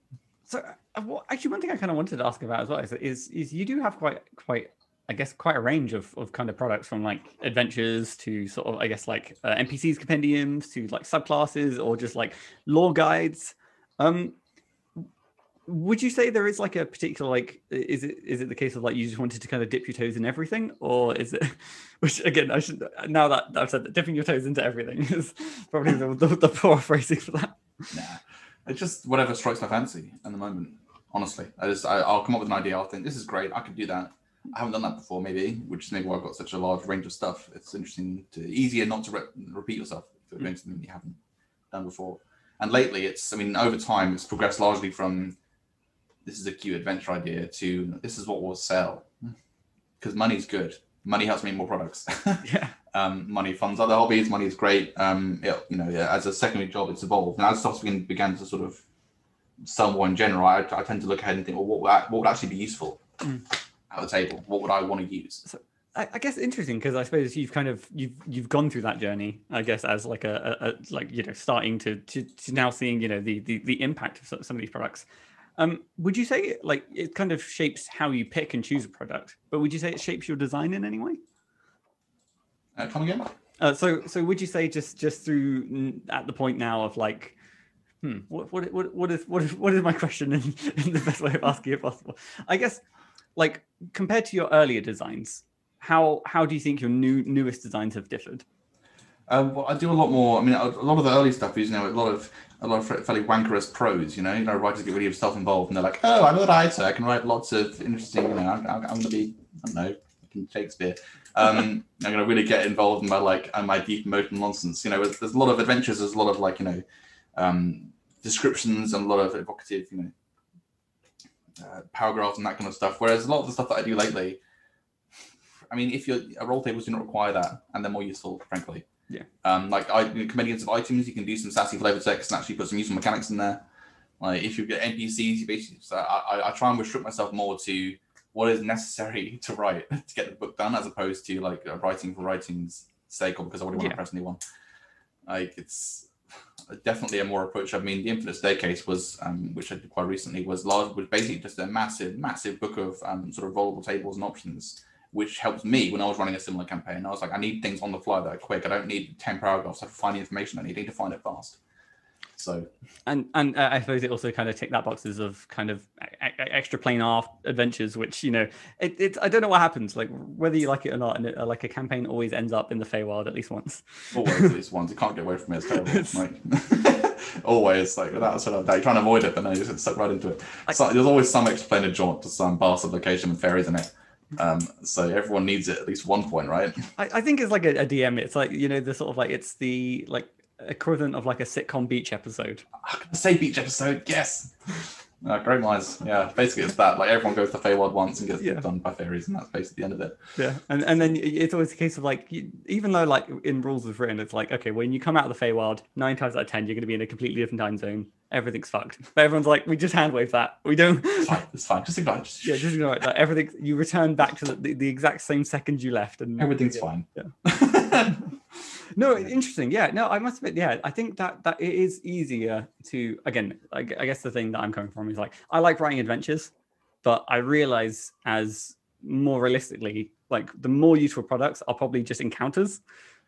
So, uh, actually, one thing I kind of wanted to ask about as well is, is is you do have quite quite I guess quite a range of, of kind of products from like adventures to sort of I guess like uh, NPCs compendiums to like subclasses or just like lore guides. Um, would you say there is like a particular like is it is it the case of like you just wanted to kind of dip your toes in everything or is it which again I should now that I've said that dipping your toes into everything is probably the, the, the poor phrasing for that. Nah, it's just whatever strikes my fancy at the moment. Honestly, I just I, I'll come up with an idea. I'll think this is great. I could do that. I haven't done that before, maybe, which is maybe why I've got such a large range of stuff. It's interesting to easier not to re- repeat yourself if you're doing something you haven't done before. And lately, it's I mean over time it's progressed largely from this is a cute adventure idea to this is what will sell because money's good. Money helps me make more products. Yeah. um, money funds other hobbies. Money is great. Um, it, you know, yeah, as a secondary job, it's evolved. And as stuff began, began to sort of sell more in general, I, I tend to look ahead and think, well, what would, what would actually be useful Mm. At the table? What would I want to use? I, I guess interesting because I suppose you've kind of you've you've gone through that journey. I guess as like a, a, a like you know starting to, to to now seeing you know the the, the impact of some of these products. Um, would you say like it kind of shapes how you pick and choose a product? But would you say it shapes your design in any way? Uh, come again? Uh, so so would you say just just through at the point now of like hmm what what what, what is what is what is my question in, in the best way of asking it possible i guess like compared to your earlier designs how how do you think your new newest designs have differed Um, well, I do a lot more. I mean, a, a lot of the early stuff is, you know, a lot of a lot of fairly wankerous prose. You know, you know, writers get really self-involved, and they're like, "Oh, I'm a writer. I can write lots of interesting. You know, I'm, I'm, I'm going to be, I don't know, Shakespeare. Um, I'm going to really get involved in my like uh, my deep emotional nonsense. You know, there's, there's a lot of adventures. There's a lot of like, you know, um, descriptions and a lot of evocative, you know, uh, paragraphs and that kind of stuff. Whereas a lot of the stuff that I do lately, I mean, if you're a roll tables do not require that, and they're more useful, frankly. Yeah. Um, like I, compendiums of items, you can do some sassy flavor text and actually put some useful mechanics in there. Like if you get NPCs, you basically, so I, I, try and restrict myself more to what is necessary to write to get the book done, as opposed to like writing for writing's sake or because I want to impress anyone. Like it's definitely a more approach. I mean, the Infinite Staircase was, um, which I did quite recently, was large, was basically just a massive, massive book of um, sort of rollable tables and options, which helped me when I was running a similar campaign. I was like, I need things on the fly that are quick. I don't need ten paragraphs. To find the information I need. I need to find it fast. So and and uh, i suppose it also kind of ticked that boxes of kind of extra planar adventures which you know it, it's i don't know what happens like whether you like it or not and it, uh, like a campaign always ends up in the Feywild at least once always at least once. You can't get away from it. It's terrible. like always like without sort of like, trying to avoid it, but no, you just get sucked right into it. So, there's always some extra planar jaunt to some bastard location with fairies in it. Um, so everyone needs it at least one point, right? I, I think it's like a, a DM. It's like you know the sort of like it's the like equivalent of like a sitcom beach episode. I'm say beach episode. Yes. Uh, great minds. Yeah, basically it's that. Like everyone goes to Feywild once and gets Yeah. done by fairies, and that's basically the end of it. Yeah, and and then it's always a case of like, you, even though like in rules of written, it's like okay, when you come out of the Feywild, nine times out of ten, you're going to be in a completely different time zone. Everything's fucked. But everyone's like, we just hand wave that. We don't. It's fine. It's fine. Just ignore it. Just, yeah, just ignore it. Like, everything. You return back to the, the, the exact same second you left, and everything's yeah. fine. Yeah. No, interesting. Yeah, no, I must admit, yeah, I think that that it is easier to again. I, I guess the thing that I'm coming from is like I like writing adventures, but I realize as more realistically, like the more useful products are probably just encounters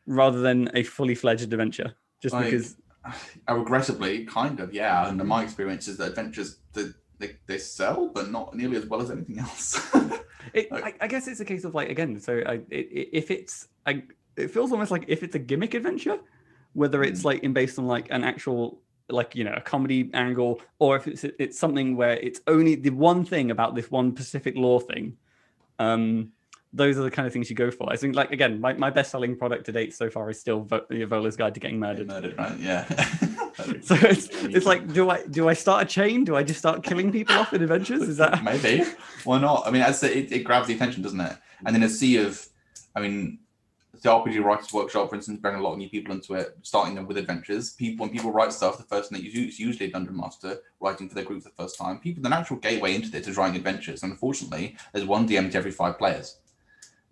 rather than a fully fledged adventure. Just Like, because, uh, I regrettably, kind of, yeah. And my experience is that adventures they, they, they sell, but not nearly as well as anything else. it, like- I, I guess it's a case of like again. So I, it, it, if it's, I, it feels almost like if it's a gimmick adventure, whether it's like in based on like an actual like you know a comedy angle or if it's it's something where it's only the one thing about this one specific lore thing um those are the kind of things you go for i think like again my, my best selling product to date so far is still Vo- Volo's guide to getting murdered, murdered murdered, right? Yeah. so it's, it's like do i do i start a chain do i just start killing people off in adventures is that maybe why not? I mean, as it, it grabs the attention, doesn't it? And then a sea of, I mean, the RPG Writers Workshop, for instance, bringing a lot of new people into it, starting them with adventures. People, when people write stuff, the first thing that you do is usually a dungeon master writing for their group for the first time. People, the natural gateway into this is writing adventures, and unfortunately, there's one DM to every five players.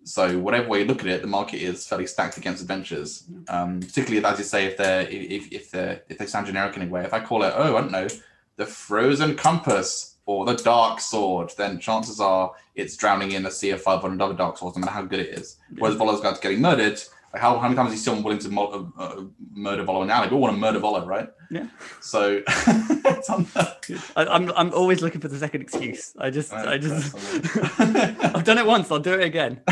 So whatever way you look at it, the market is fairly stacked against adventures. Um, particularly as you say, if they're if if they if they sound generic in a way. If I call it, oh, I don't know, the Frozen Compass or the Dark Sword, then chances are it's drowning in a sea of 500 other Dark Swords, no matter how good it is. Whereas Volo's Guide's getting murdered. Like how, how many times is someone willing to mo- uh, uh, murder Volo now? Like, we all want to murder Volo, right? Yeah. So it's on the, I, i'm i'm always looking for the second excuse i just i just i've done it once i'll do it again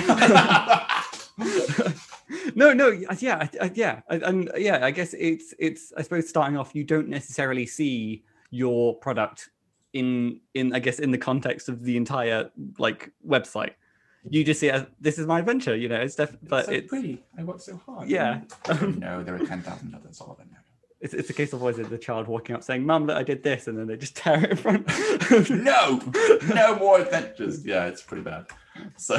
no, no, yeah, I- I- yeah, I- and yeah. I guess it's it's. I suppose starting off, you don't necessarily see your product in in. I guess in the context of the entire like website, you just see it as this is my adventure. You know, it's def- but so it's pretty. I worked so hard. Yeah. no, there are 10,000 others. All I know. it's, it's a case of always the child walking up saying, "Mum, look, I did this," and then they just tear it in front. No, no more adventures. Yeah, it's pretty bad. So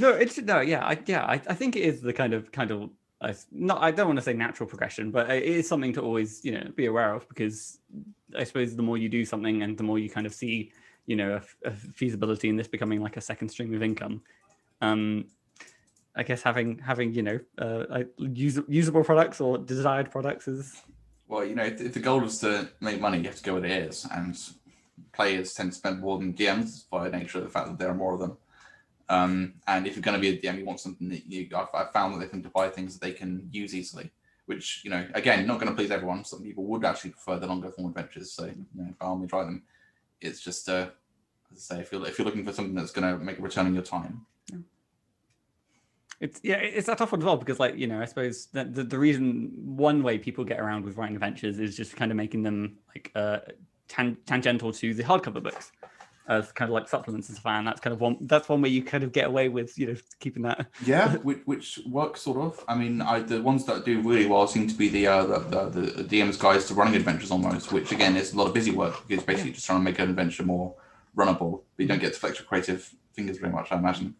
No, it's no, yeah, I, yeah, I, I think it is the kind of kind of uh, not. I don't want to say natural progression, but it is something to always you know be aware of because I suppose the more you do something and the more you kind of see you know a, a feasibility in this becoming like a second stream of income. Um, I guess having having you know uh, use, usable products or desired products is Well, you know, if, if the goal is to make money, you have to go where it is. And players tend to spend more than DMs by nature of the fact that there are more of them. Um, and if you're going to be a DM, you want something that you. I've, I've found that they to buy things that they can use easily. Which you know, again, not going to please everyone. Some people would actually prefer the longer form adventures. So you know, by all means, try them. It's just, uh, as I say, if you're if you're looking for something that's going to make a return on your time, It's yeah, it's a tough one as well because like you know, I suppose that the, the reason one way people get around with writing adventures is just kind of making them like uh tan- tangential to the hardcover books as kind of like supplements and stuff. And that's kind of one that's one way you kind of get away with you know keeping that. Yeah, which, which works sort of. I mean, I the ones that do really well seem to be the uh, the, the, the DM's guides to running adventures almost, which again is a lot of busy work because basically just trying to make an adventure more runnable. But you don't get to flex your creative fingers very much, I imagine.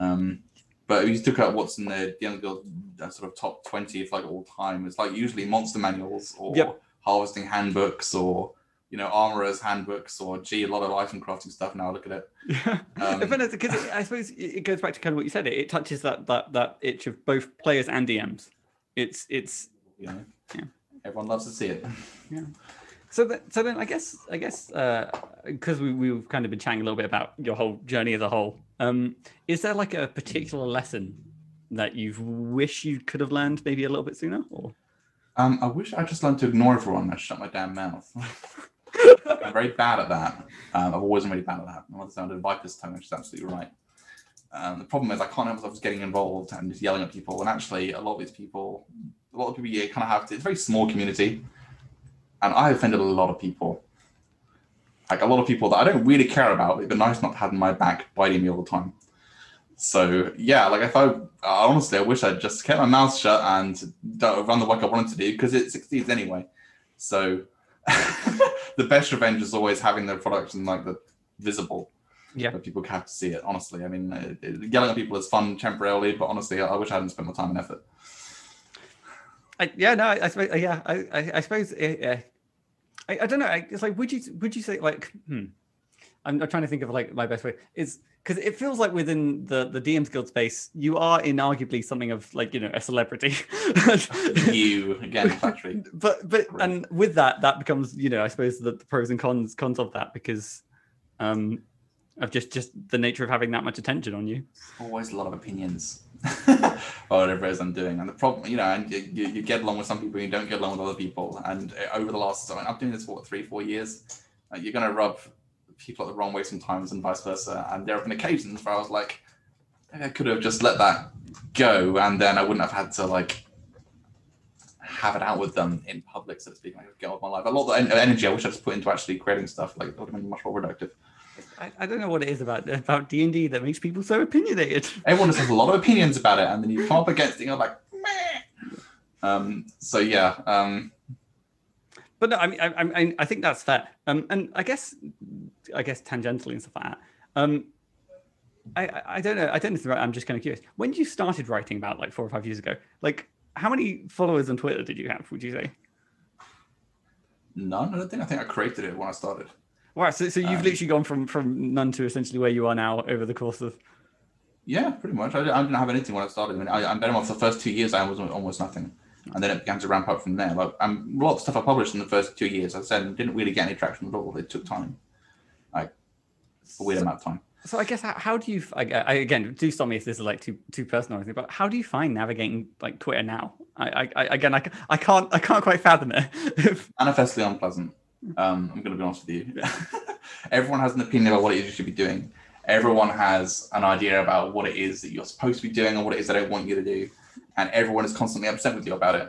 Um, but if you took out what's in the DM Guild uh, sort of top twenty of like all time, it's like usually monster manuals or Yep. harvesting handbooks or you know armorers handbooks or gee a lot of item crafting stuff. Now look at it. Yeah, Um, because I suppose it goes back to kind of what you said. It, it touches that that that itch of both players and DMs. It's it's You know, Yeah. everyone loves to see it. Yeah. So then, so then I guess I guess because we we've kind of been chatting a little bit about your whole journey as a whole. Um, is there like a particular lesson that you wish you could have learned maybe a little bit sooner? Or Um, I wish I just learned to ignore everyone and shut my damn mouth. I'm very bad at that. Um, I've always been really bad at that. I want to sound a viper's tongue, which is absolutely right. Um, the problem is I can't help myself getting involved and just yelling at people. And actually, a lot of these people, a lot of people, you kind of have to. It's a very small community, and I offended a lot of people. Like a lot of people that I don't really care about. It'd be nice not have my back biting me all the time. So yeah, like if I honestly, I wish I'd just kept my mouth shut and run the work I wanted to do because it succeeds anyway. So the best revenge is always having the product and like the visible. Yeah. That people have to see it. Honestly, I mean, uh, uh, yelling at people is fun temporarily, but honestly, I, I wish I hadn't spent my time and effort. I, yeah, no, I, I suppose. Yeah, I, I, I suppose. Yeah, I, I don't know. I, it's like, would you, would you say like, hmm, I'm, I'm trying to think of like my best way is because it feels like within the the DMs Guild space, you are inarguably something of like you know a celebrity. you again, factory. But but and with that, that becomes you know I suppose the, the pros and cons cons of that because um of just just the nature of having that much attention on you. Always a lot of opinions. or whatever it is I'm doing, and the problem, you know, and you, you, you get along with some people, you don't get along with other people, and uh, over the last, I mean, I'm doing this for what, three, four years. Uh, you're gonna rub people at the wrong way sometimes, and vice versa. And there have been occasions where I was like, I could have just let that go, and then I wouldn't have had to like have it out with them in public, so to speak. I could get on with my life. A lot of energy I wish I just put into actually creating stuff, like it would have been much more productive. I, I don't know what it is about about D and D that makes people so opinionated. Everyone has a lot of opinions about it, and then you come up against it, and you're like, Meh. um. So yeah, um, but no, I mean, I, I, I think that's fair. Um, and I guess, I guess tangentially and stuff like that. Um, I, I, don't know. I don't know if right. I'm just kind of curious. When you started writing about like four or five years ago, like how many followers on Twitter did you have? Would you say? None. I don't think. I think I created it when I started. Wow. So, so you've Um, literally gone from from none to essentially where you are now over the course of. Yeah, pretty much. I, I didn't have anything when I started. I mean, I, I'm better off the first two years. I was almost nothing, and then it began to ramp up from there. Like, um, a lot of stuff I published in the first two years, I said, didn't really get any traction at all. It took time, a weird amount of time. So I guess how, how do you? I, I, again, do stop me if this is like too too personal, or anything, but how do you find navigating like Twitter now? I, I, I again, I, I can't I can't quite fathom it. Manifestly unpleasant. Um, I'm going to be honest with you. Everyone has an opinion about what it is you should be doing. Everyone has an idea about what it is that you're supposed to be doing and what it is they don't want you to do. And everyone is constantly upset with you about it.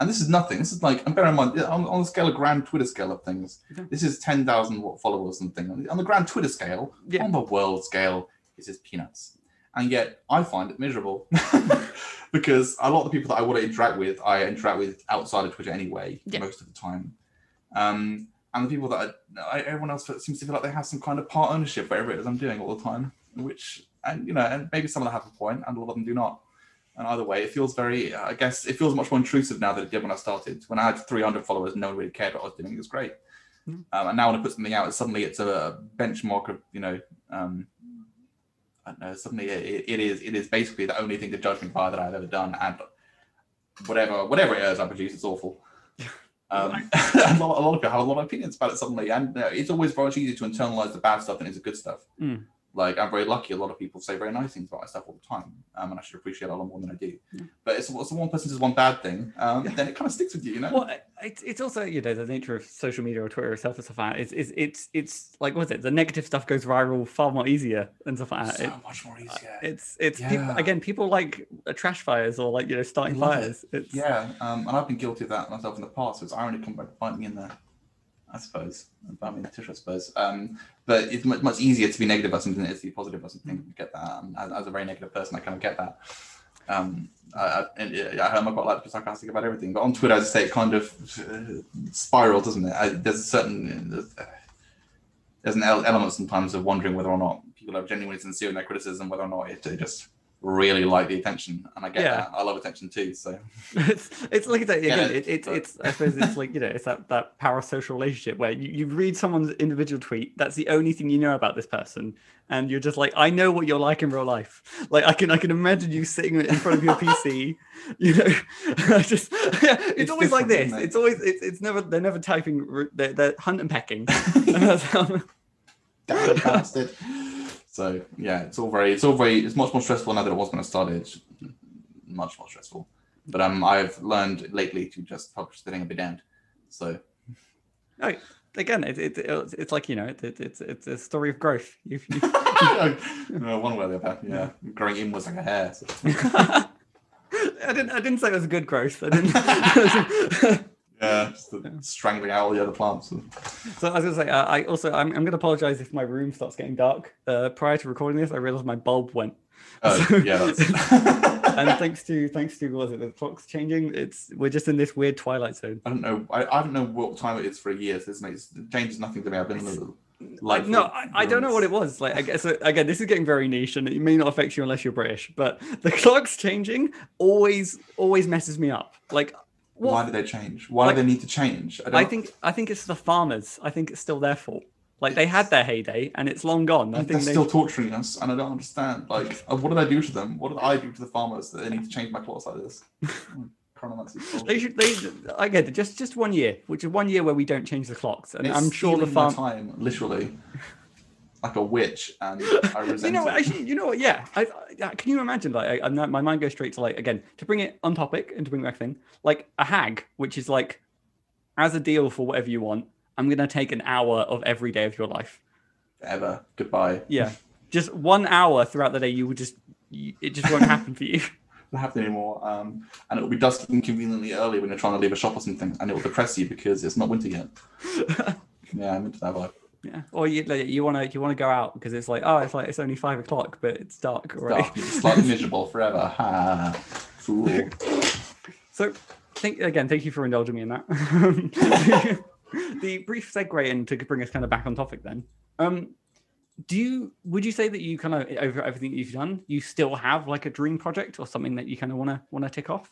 And this is nothing. This is like, and bear in mind, on, on the scale of grand Twitter scale of things, this is 10,000 what followers and thing. On the grand Twitter scale, Yeah. on the world scale, this is peanuts. And yet I find it miserable because a lot of the people that I want to interact with, I interact with outside of Twitter anyway, Yeah. most of the time. Um, and the people that I, I, everyone else seems to feel like they have some kind of part ownership whatever it is I'm doing all the time, which and you know, and maybe some of them have a point, and a lot of them do not. And either way, it feels very. I guess it feels much more intrusive now than it did when I started. When I had 300 followers, and no one really cared what I was doing. It was great. Mm. Um, and now when I put something out, suddenly it's a benchmark of you know. Um, I don't know. Suddenly it, it is. It is basically the only thing to judge me by that I've ever done, and whatever whatever it is I produce, it's awful. Um, a, lot, a lot of people have a lot of opinions about it suddenly, and uh, it's always very much easier to internalize the bad stuff than it's the good stuff. Mm. Like I'm very lucky; a lot of people say very nice things about my stuff all the time, um, and I should appreciate it a lot more than I do. Yeah. But it's, it's one person says one bad thing, um, Yeah. then it kind of sticks with you, you know. Well, it's it's also you know the nature of social media or Twitter itself and stuff like that. It's it's it's, it's like what's it? The negative stuff goes viral far more easier and stuff like that. so It- much more easier. it's it's people, again people like uh, trash fires or like you know starting it. fires. It's yeah, um, and I've been guilty of that myself in the past. So it's irony come back to bite me in the, I suppose, bite me in the tush, I suppose. Um, but it's much, much easier to be negative about something than it is to be positive about something. I get that. Um, as, as a very negative person, I kind of get that. Um, I, I, I, I'm quite like to be sarcastic about everything, but on Twitter, as I say, it kind of uh, doesn't it? I, there's a certain there's, uh, there's an element sometimes of wondering whether or not people are genuinely sincere in their criticism, whether or not it, they just really like the attention, and I get Yeah. that. I love attention too. So it's it's like that again. it, It, it's but- it's I suppose it's like you know it's that that parasocial relationship where you, you read someone's individual tweet. That's the only thing you know about this person, and you're just like, I know what you're like in real life. Like I can I can imagine you sitting in front of your PC. You know, just yeah, it's, It's always like this. it? It's always it's, it's never they're never typing. They're, they're hunt and pecking. And that's how- Damn bastard. So yeah, it's all very, it's all very, it's much more stressful now that it was when I started. It's much more stressful. But um, I've learned lately to just publish the thing and be damned. So again, it, it, it's it's like you know, it, it, it's it's a story of growth. You've, you've no, one way or the other. Yeah, growing inwards like a hair. So. I didn't. I didn't say it was a good growth. I didn't. Yeah, strangling out all the other plants. so I was gonna say. Uh, I also. I'm, I'm gonna apologize if my room starts getting dark. Uh, prior to recording this, I realized my bulb went. Oh, So- yeah, and thanks to thanks to what was it the clock's changing? It's we're just in this weird twilight zone. I don't know. I, I don't know what time it is for a year. So this makes it changes nothing to me. I've been in the Like, no, I, I don't know what it was. Like, I guess uh, again, this is getting very niche, and it may not affect you unless you're British. But the clock's changing always always messes me up. Like, what? Why do they change? Why Like- do they need to change? I, I think I think it's the farmers. I think it's still their fault. Like they had their heyday, and it's long gone. I think they're they, still torturing us, and I don't understand. Like, uh, what did I do to them? What did I do to the farmers that they need to change my clocks like this? They should. They I get it. Just just one year, which is one year where we don't change the clocks, and It's I'm sure the farm. time, literally, like a witch, and I resent You know what? Actually, you know what? Yeah. I, I, can you imagine? Like, I, I'm my mind goes straight to like again to bring it on topic and to bring back thing like a hag, which is like as a deal for whatever you want. I'm gonna take an hour of every day of your life. Ever. Goodbye. Yeah, just one hour throughout the day. You would just you, it just won't happen for you. won't happen anymore. Um, and it will be dusk inconveniently early when you're trying to leave a shop or something, and it will depress you because it's not winter yet. yeah, I'm into that vibe. Yeah, or you like, you want to you want to go out because it's like oh it's like it's only five o'clock but it's dark already. Dark, you're miserable forever. Ha, fool. So, think again. Thank you for indulging me in that. the brief segue in to bring us kind of back on topic. Then, um, do you would you say that you kind of over everything you've done, you still have like a dream project or something that you kind of want to want to tick off?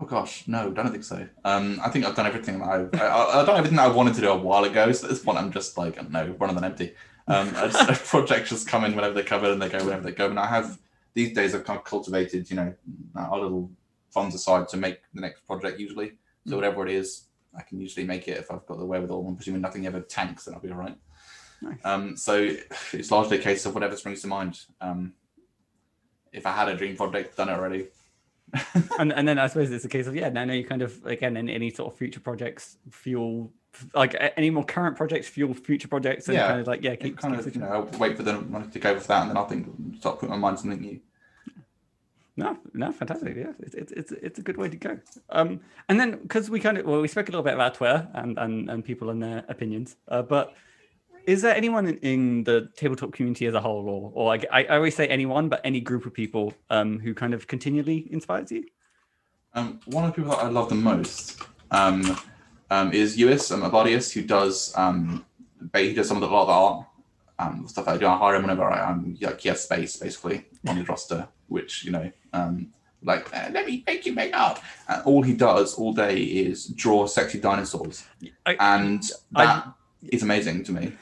Oh gosh, no, don't think so. Um, I think I've done everything I've, I, I, I've done everything I wanted to do a while ago. So at this point, I'm just like, I don't know, running them empty. Um, I just, projects just come in whenever they come in and they go whenever they go. And I have these days I've kind of cultivated, you know, our little funds aside to make the next project usually. So whatever it is, I can usually make it if I've got the wherewithal. I'm presuming nothing ever tanks, then I'll be all right. Nice. Um, so it's largely a case of whatever springs to mind. Um, if I had a dream project, done it already. and and then I suppose it's a case of yeah. Now, now you kind of again any, any sort of future projects fuel like any more current projects fuel future projects and Yeah, kind of like yeah Keep keep, kind keep of, you know, I'll wait for them to go over for that, and then I'll think, start putting my mind to something new. No, no, fantastic. Yeah, it's it's it's, it's a good way to go. Um, and then because we kind of well, we spoke a little bit about Twitter and and, and people and their opinions. Uh, but is there anyone in, in the tabletop community as a whole, or or I, I always say anyone, but any group of people um who kind of continually inspires you? Um, one of the people that I love the most um, um, is Uis um, Abadius, who does um, he does some of the a lot of the art um, stuff I do. I hire him whenever I am like he has space basically on his roster, which you know um, like "Uh, let me make you make art. And all he does all day is draw sexy dinosaurs, I- and I- is amazing to me.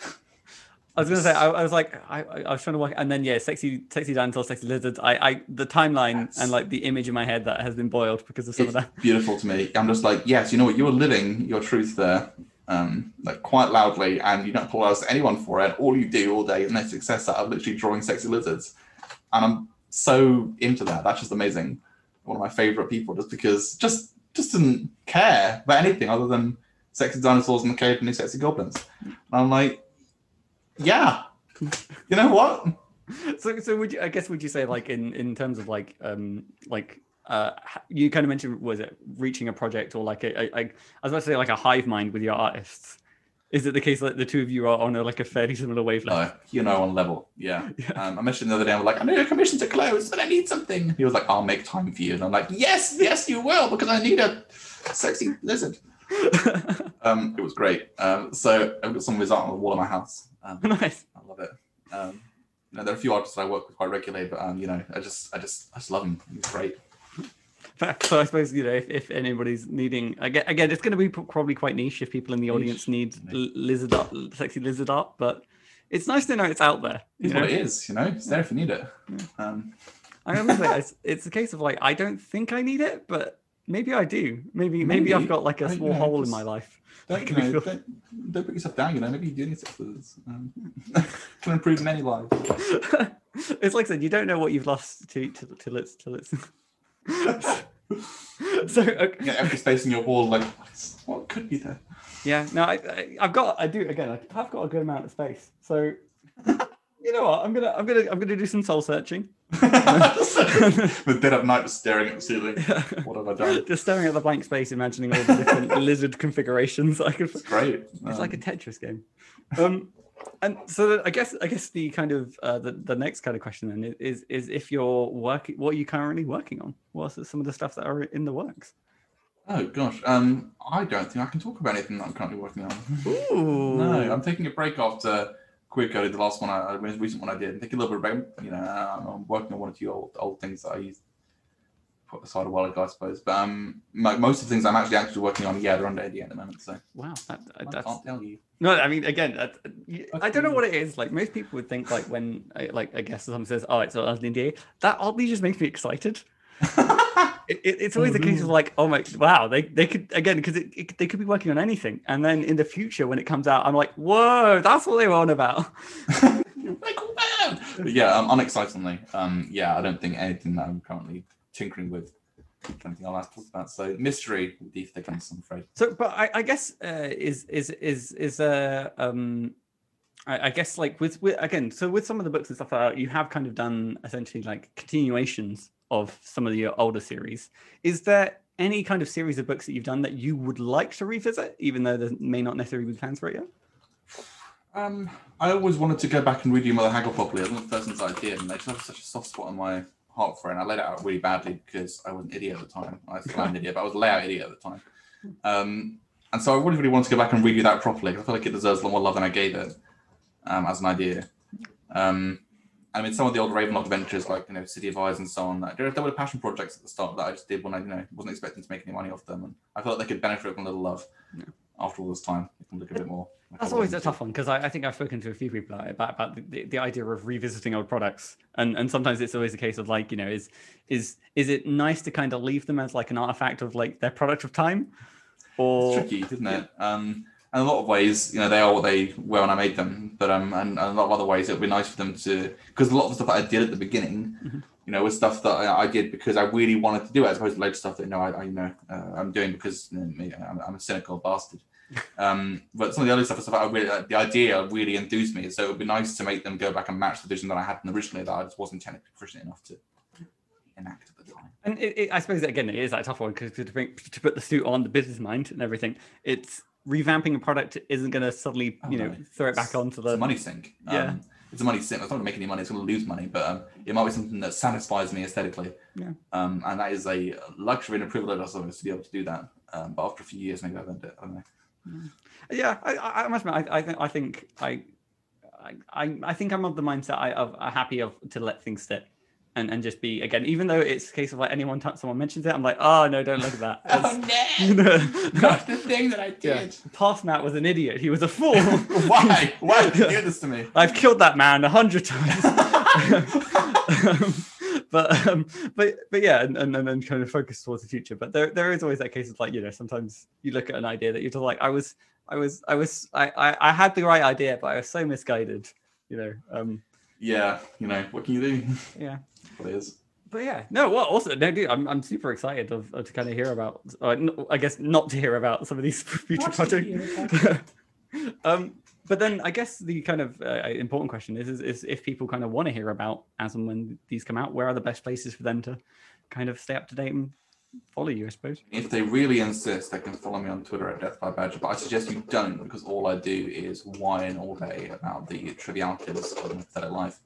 I was gonna say I, I was like I, I was trying to work and then yeah sexy sexy dinosaurs sexy lizards I I the timeline Yes. and like the image in my head that has been boiled because of some it's of that beautiful to me. I'm just like, yes, you know what, you're living your truth there, um, like quite loudly, and you don't apologize to anyone for it. All you do all day is no success out of literally drawing sexy lizards, and I'm so into that. That's just amazing. One of my favorite people, just because just just didn't care about anything other than sexy dinosaurs in the cave and occasionally sexy goblins. And I'm like, yeah, you know what? so so would you i guess would you say like in in terms of like um like uh you kind of mentioned was it reaching a project or like a, a, a i was about to say like a hive mind with your artists is it the case that the two of you are on a like a fairly similar wavelength No, you know, on level, yeah. Yeah. Um, I mentioned the other day, I'm like, I need a commission to close, but I need something. He was like, I'll make time for you. And I'm like, yes, yes, you will, because I need a sexy lizard. Um, it was great. Um, so I've got some of his art on the wall of my house. Um, nice I love it. Um, you know, there are a few artists I work with quite regularly, but um, you know, I just, I just, I just love him. He's great. so i suppose you know if, if anybody's needing again again it's going to be probably quite niche if people in the audience need lizard art sexy lizard art but it's nice to know it's out there It's know? what it is, you know. It's there if you need it. Um, I say it's, it's a case of like I don't think I need it, but maybe I do. Maybe maybe, I've got like a small know, hole in my life. don't, Can you know, feel- don't, don't put yourself down. You know, maybe you do need sex lizards. Um, can improve many lives. it's like I said, you don't know what you've lost to till, till it's till it's. so okay, know, empty space in your wall, like what could be there? yeah, no, I, I I've got I do again. I have got a good amount of space. So you know what? I'm gonna I'm gonna I'm gonna do some soul searching. With dead of night, just staring at the ceiling. What have I done? Just staring at the blank space, imagining all the different lizard configurations I could. It's great. It's like a Um, Tetris game. Um, And so I guess I guess the kind of uh, the the next kind of question then is is if you're working, what are you currently working on? What's some of the stuff that are in the works? Oh gosh, um, I don't think I can talk about anything that I'm currently working on. Ooh, No, I'm taking a break after Queer Code, uh, the last one, I, the most recent one I did. I'm taking a little bit break. You know, I'm, I'm working on one or two old old things that I used put aside a while ago, I suppose. But um, mo- most of the things I'm actually actually working on, yeah, they're under NDA at the moment. So wow, that, uh, I that's can't tell you. No, I mean, again, that, I don't know what it is. Like most people would think, like when, I- like I guess someone says, "Oh, it's an NDA," that oddly just makes me excited. It, it- it's always Oh, a case of like, "Oh my, wow!" They they could again because it, it, they could be working on anything, and then in the future when it comes out, I'm like, "Whoa, that's what they were on about." Like, wow. But yeah, um, unexcitingly, um, yeah, I don't think anything that I'm currently tinkering with, anything I'll have to talk about. So mystery, Deep Thickens, I'm afraid. So, but I, I guess uh, is is is is uh, um, I, I guess like with, with again, so with some of the books and stuff, uh, you have kind of done essentially like continuations of some of your older series. Is there any kind of series of books that you've done that you would like to revisit, even though there may not necessarily be plans for it yet? Um, I always wanted to go back and read your Mother Haggle properly. It was the first things I did, and I just have such a soft spot in my heart for it. And I laid it out really badly because I was an idiot at the time. I still am an idiot, but I was a layout idiot at the time. Um, and so I really, really wanted to go back and redo that properly. I feel like it deserves a lot more love than I gave it um, as an idea. Um, I mean, some of the old Ravenloft adventures, like you know, City of Eyes and so on, there, there were passion projects at the start that I just did when I, you know, wasn't expecting to make any money off them, and I felt like they could benefit from a little love. Yeah. After all this time, they can look a bit more. like That's always a tough one because I, I think I've spoken to a few people about about the, the, the idea of revisiting old products, and and sometimes it's always a case of like you know is is is it nice to kind of leave them as like an artifact of like their product of time, or It's tricky, isn't it? Um, and a lot of ways, you know, they are what they were when I made them. But um, and, and a lot of other ways, it would be nice for them to, because a lot of the stuff that I did at the beginning, Mhm. you know, was stuff that I, I did because I really wanted to do it, as opposed to loads of stuff that you know I, I you know uh, I'm doing because you know, I'm, I'm a cynical bastard. Um, but some of the other stuff, is stuff I really, uh, the idea really enthused me. So it would be nice to make them go back and match the vision that I had originally that I just wasn't technically proficient enough to enact at the time. And it, it, I suppose again, it is that tough one because to, to put the suit on the business mind and everything, it's revamping a product isn't going to suddenly Oh, you know no. throw it back onto it's the a money sink. Yeah. Um, it's a money sink. It's not going to make any money. It's going to lose money, but um, it might be something that satisfies me aesthetically. Yeah. Um, and that is a luxury and a privilege, I suppose, to be able to do that. Um, but after a few years, maybe I've earned it. I don't know. Yeah, I, I, must admit, I, I think I think I, I, I think I'm of the mindset I of uh, happy of to let things sit, and and just be again, even though it's a case of like anyone t- someone mentions it, I'm like, oh no, don't look at that. That's- That's the thing that I yeah. Past Matt was an idiot. He was a fool. Why? Why did you do this to me? I've killed that man a hundred times. Um, but um, but but yeah, and, and and then kind of focus towards the future. But there there is always that case of like you know sometimes you look at an idea that you're just like I was I was I was I I, I had the right idea, but I was so misguided. You know. Um. Yeah, you know, what can you do? Yeah. What it is. But yeah, no. Well, also, no, dude, I'm, I'm super excited of, of to kind of hear about. Uh, n- I guess not to hear about some of these future projects. um, but then I guess the kind of uh, important question is, is is if people kind of want to hear about as and when these come out, where are the best places for them to kind of stay up to date and follow you? I suppose. If they really insist, they can follow me on Twitter at Death by Badger. But I suggest you don't because all I do is whine all day about the trivialities of an aesthetic life.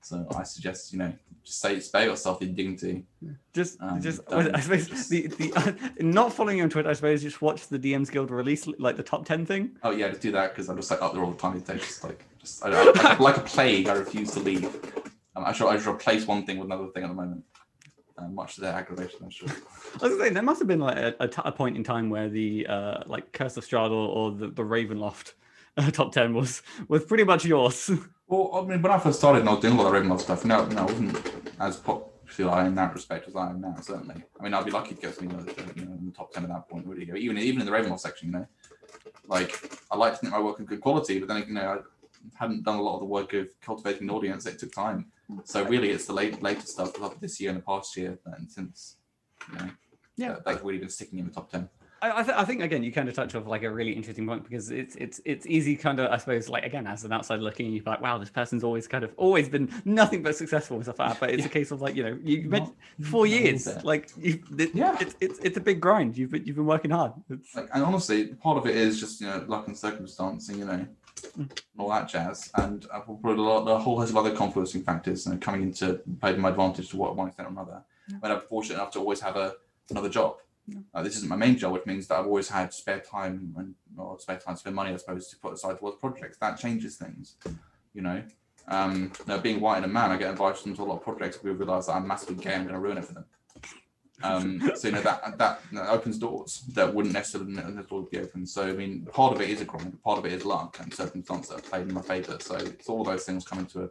So I suggest you know just say spare yourself your dignity. Just, Um, just I suppose the the not following you on Twitter. I suppose just watch the DMs Guild release like the top ten thing. Oh yeah, just do that because I'm just like up there all the time days. Just like just I, I, like, like a plague, I refuse to leave. Um, I should I should replace one thing with another thing at the moment. Uh, much to their aggravation, I'm sure. I was gonna there must have been like a, a, t- a point in time where the uh, like Curse of Strahd or, or the, the Ravenloft uh, top ten was was pretty much yours. Well, I mean, when I first started and I was doing a lot of Ravenloft stuff, no, no, I wasn't as popular in that respect as I am now, certainly. I mean, I'd be lucky to get something like, you know, in the top 10 at that point, really go. Even, even in the Ravenloft section, you know. Like, I like to think my work in good quality, but then, you know, I hadn't done a lot of the work of cultivating an audience. It took time. So, really, it's the late, later stuff of this year and the past year, and since, you know, Yeah. that, that's really been sticking in the top 10. I, I, th- I think again you kind of touch off like a really interesting point because it's it's it's easy kind of I suppose like again as an outsider looking you're like wow this person's always kind of always been nothing but successful and stuff like that but it's Yeah. a case of like you know you Not- mentioned four years like you it, Yeah. it's, it's it's a big grind you've been you've been working hard it's, Like, and honestly, part of it is just you know luck and circumstance, and you know, and all that jazz. And I've put a lot, a whole host of other confluencing factors you know, coming into play to my advantage to what one extent or another. But I'm fortunate enough to always have a another job. Uh, this isn't my main job, which means that I've always had spare time and or spare time, spare money, I suppose, to put aside towards projects. That changes things, you know. Um, know, being white and a man, I get invited into a lot of projects. We realise that I'm massively gay. I'm going to ruin it for them. Um, so you know that that, that opens doors that wouldn't necessarily, necessarily be open. So I mean, part of it is a grind, part of it is luck and circumstance that have played in my favour. So it's all those things coming to a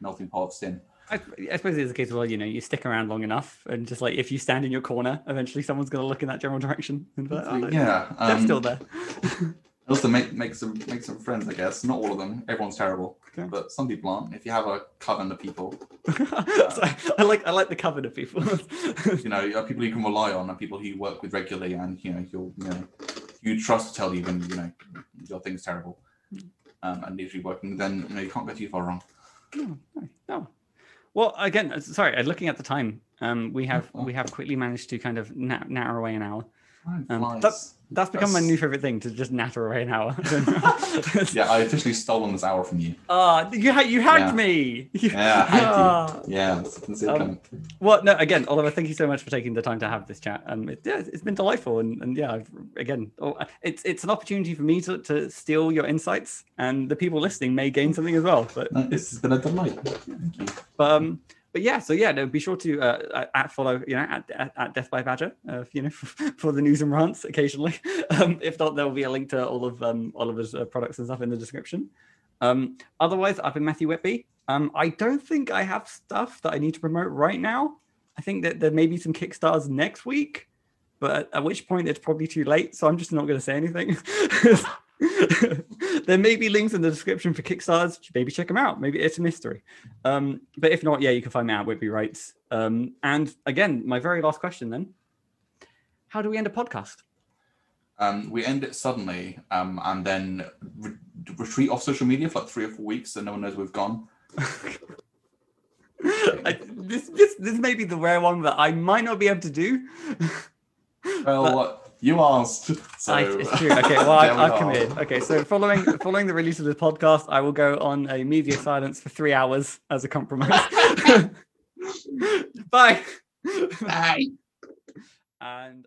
melting pot of sin. I, I suppose it's a case of well you know you stick around long enough and just like if you stand in your corner eventually someone's going to look in that general direction and like, oh, no, yeah, they're um, still there Also make make some make some friends, I guess. Not all of them. Everyone's terrible, Okay. but some people aren't. If you have a coven of people, So, I like I like the cover of people you know, uh, people you can rely on, and people who you work with regularly, and you know, you'll you know, you trust to tell you when you know your thing's terrible, um, and if you're working, then you know you can't go too far wrong. No, no, no. Well, again, uh, sorry. uh, Looking at the time, um, we have Oh. we have quickly managed to kind of na- natter away an hour. Time Um, flies. That's become my new favorite thing to just natter away an hour. yeah, I officially stolen this hour from you. Ah, you had you had Yeah. me. Yeah, I had you. Ah. Yeah, I can Um. Well, no, again, Oliver, thank you so much for taking the time to have this chat. Um, it, yeah, it's been delightful, and, and yeah, I've, again, oh, it's it's an opportunity for me to, to steal your insights, and the people listening may gain something as well. But No, this has been a delight. Thank you. But um, but yeah, so yeah, no, be sure to uh, at follow, you know, at, at, at Death by Badger, uh, you know, for the news and rants occasionally. Um, if not, there will be a link to all of um, Oliver's uh, products and stuff in the description. Um, otherwise, I've been Matthew Whitby. Um, I don't think I have stuff that I need to promote right now. I think that there may be some Kickstarters next week, but at which point it's probably too late. So I'm just not going to say anything. there may be links in the description for Kickstarters. Maybe check them out. Maybe it's a mystery. Um, but if not, yeah, you can find me at Whitby Writes. Um, and again, my very last question then: How do we end a podcast? Um, we end it suddenly, um, and then re- retreat off social media for like three or four weeks, so no one knows we've gone. I, this, this this may be the rare one that I might not be able to do. Well, you asked, so I, it's true. Okay, well, I, I've committed. Okay, so following following the release of this podcast, I will go on a media silence for three hours as a compromise. Bye. Bye. And.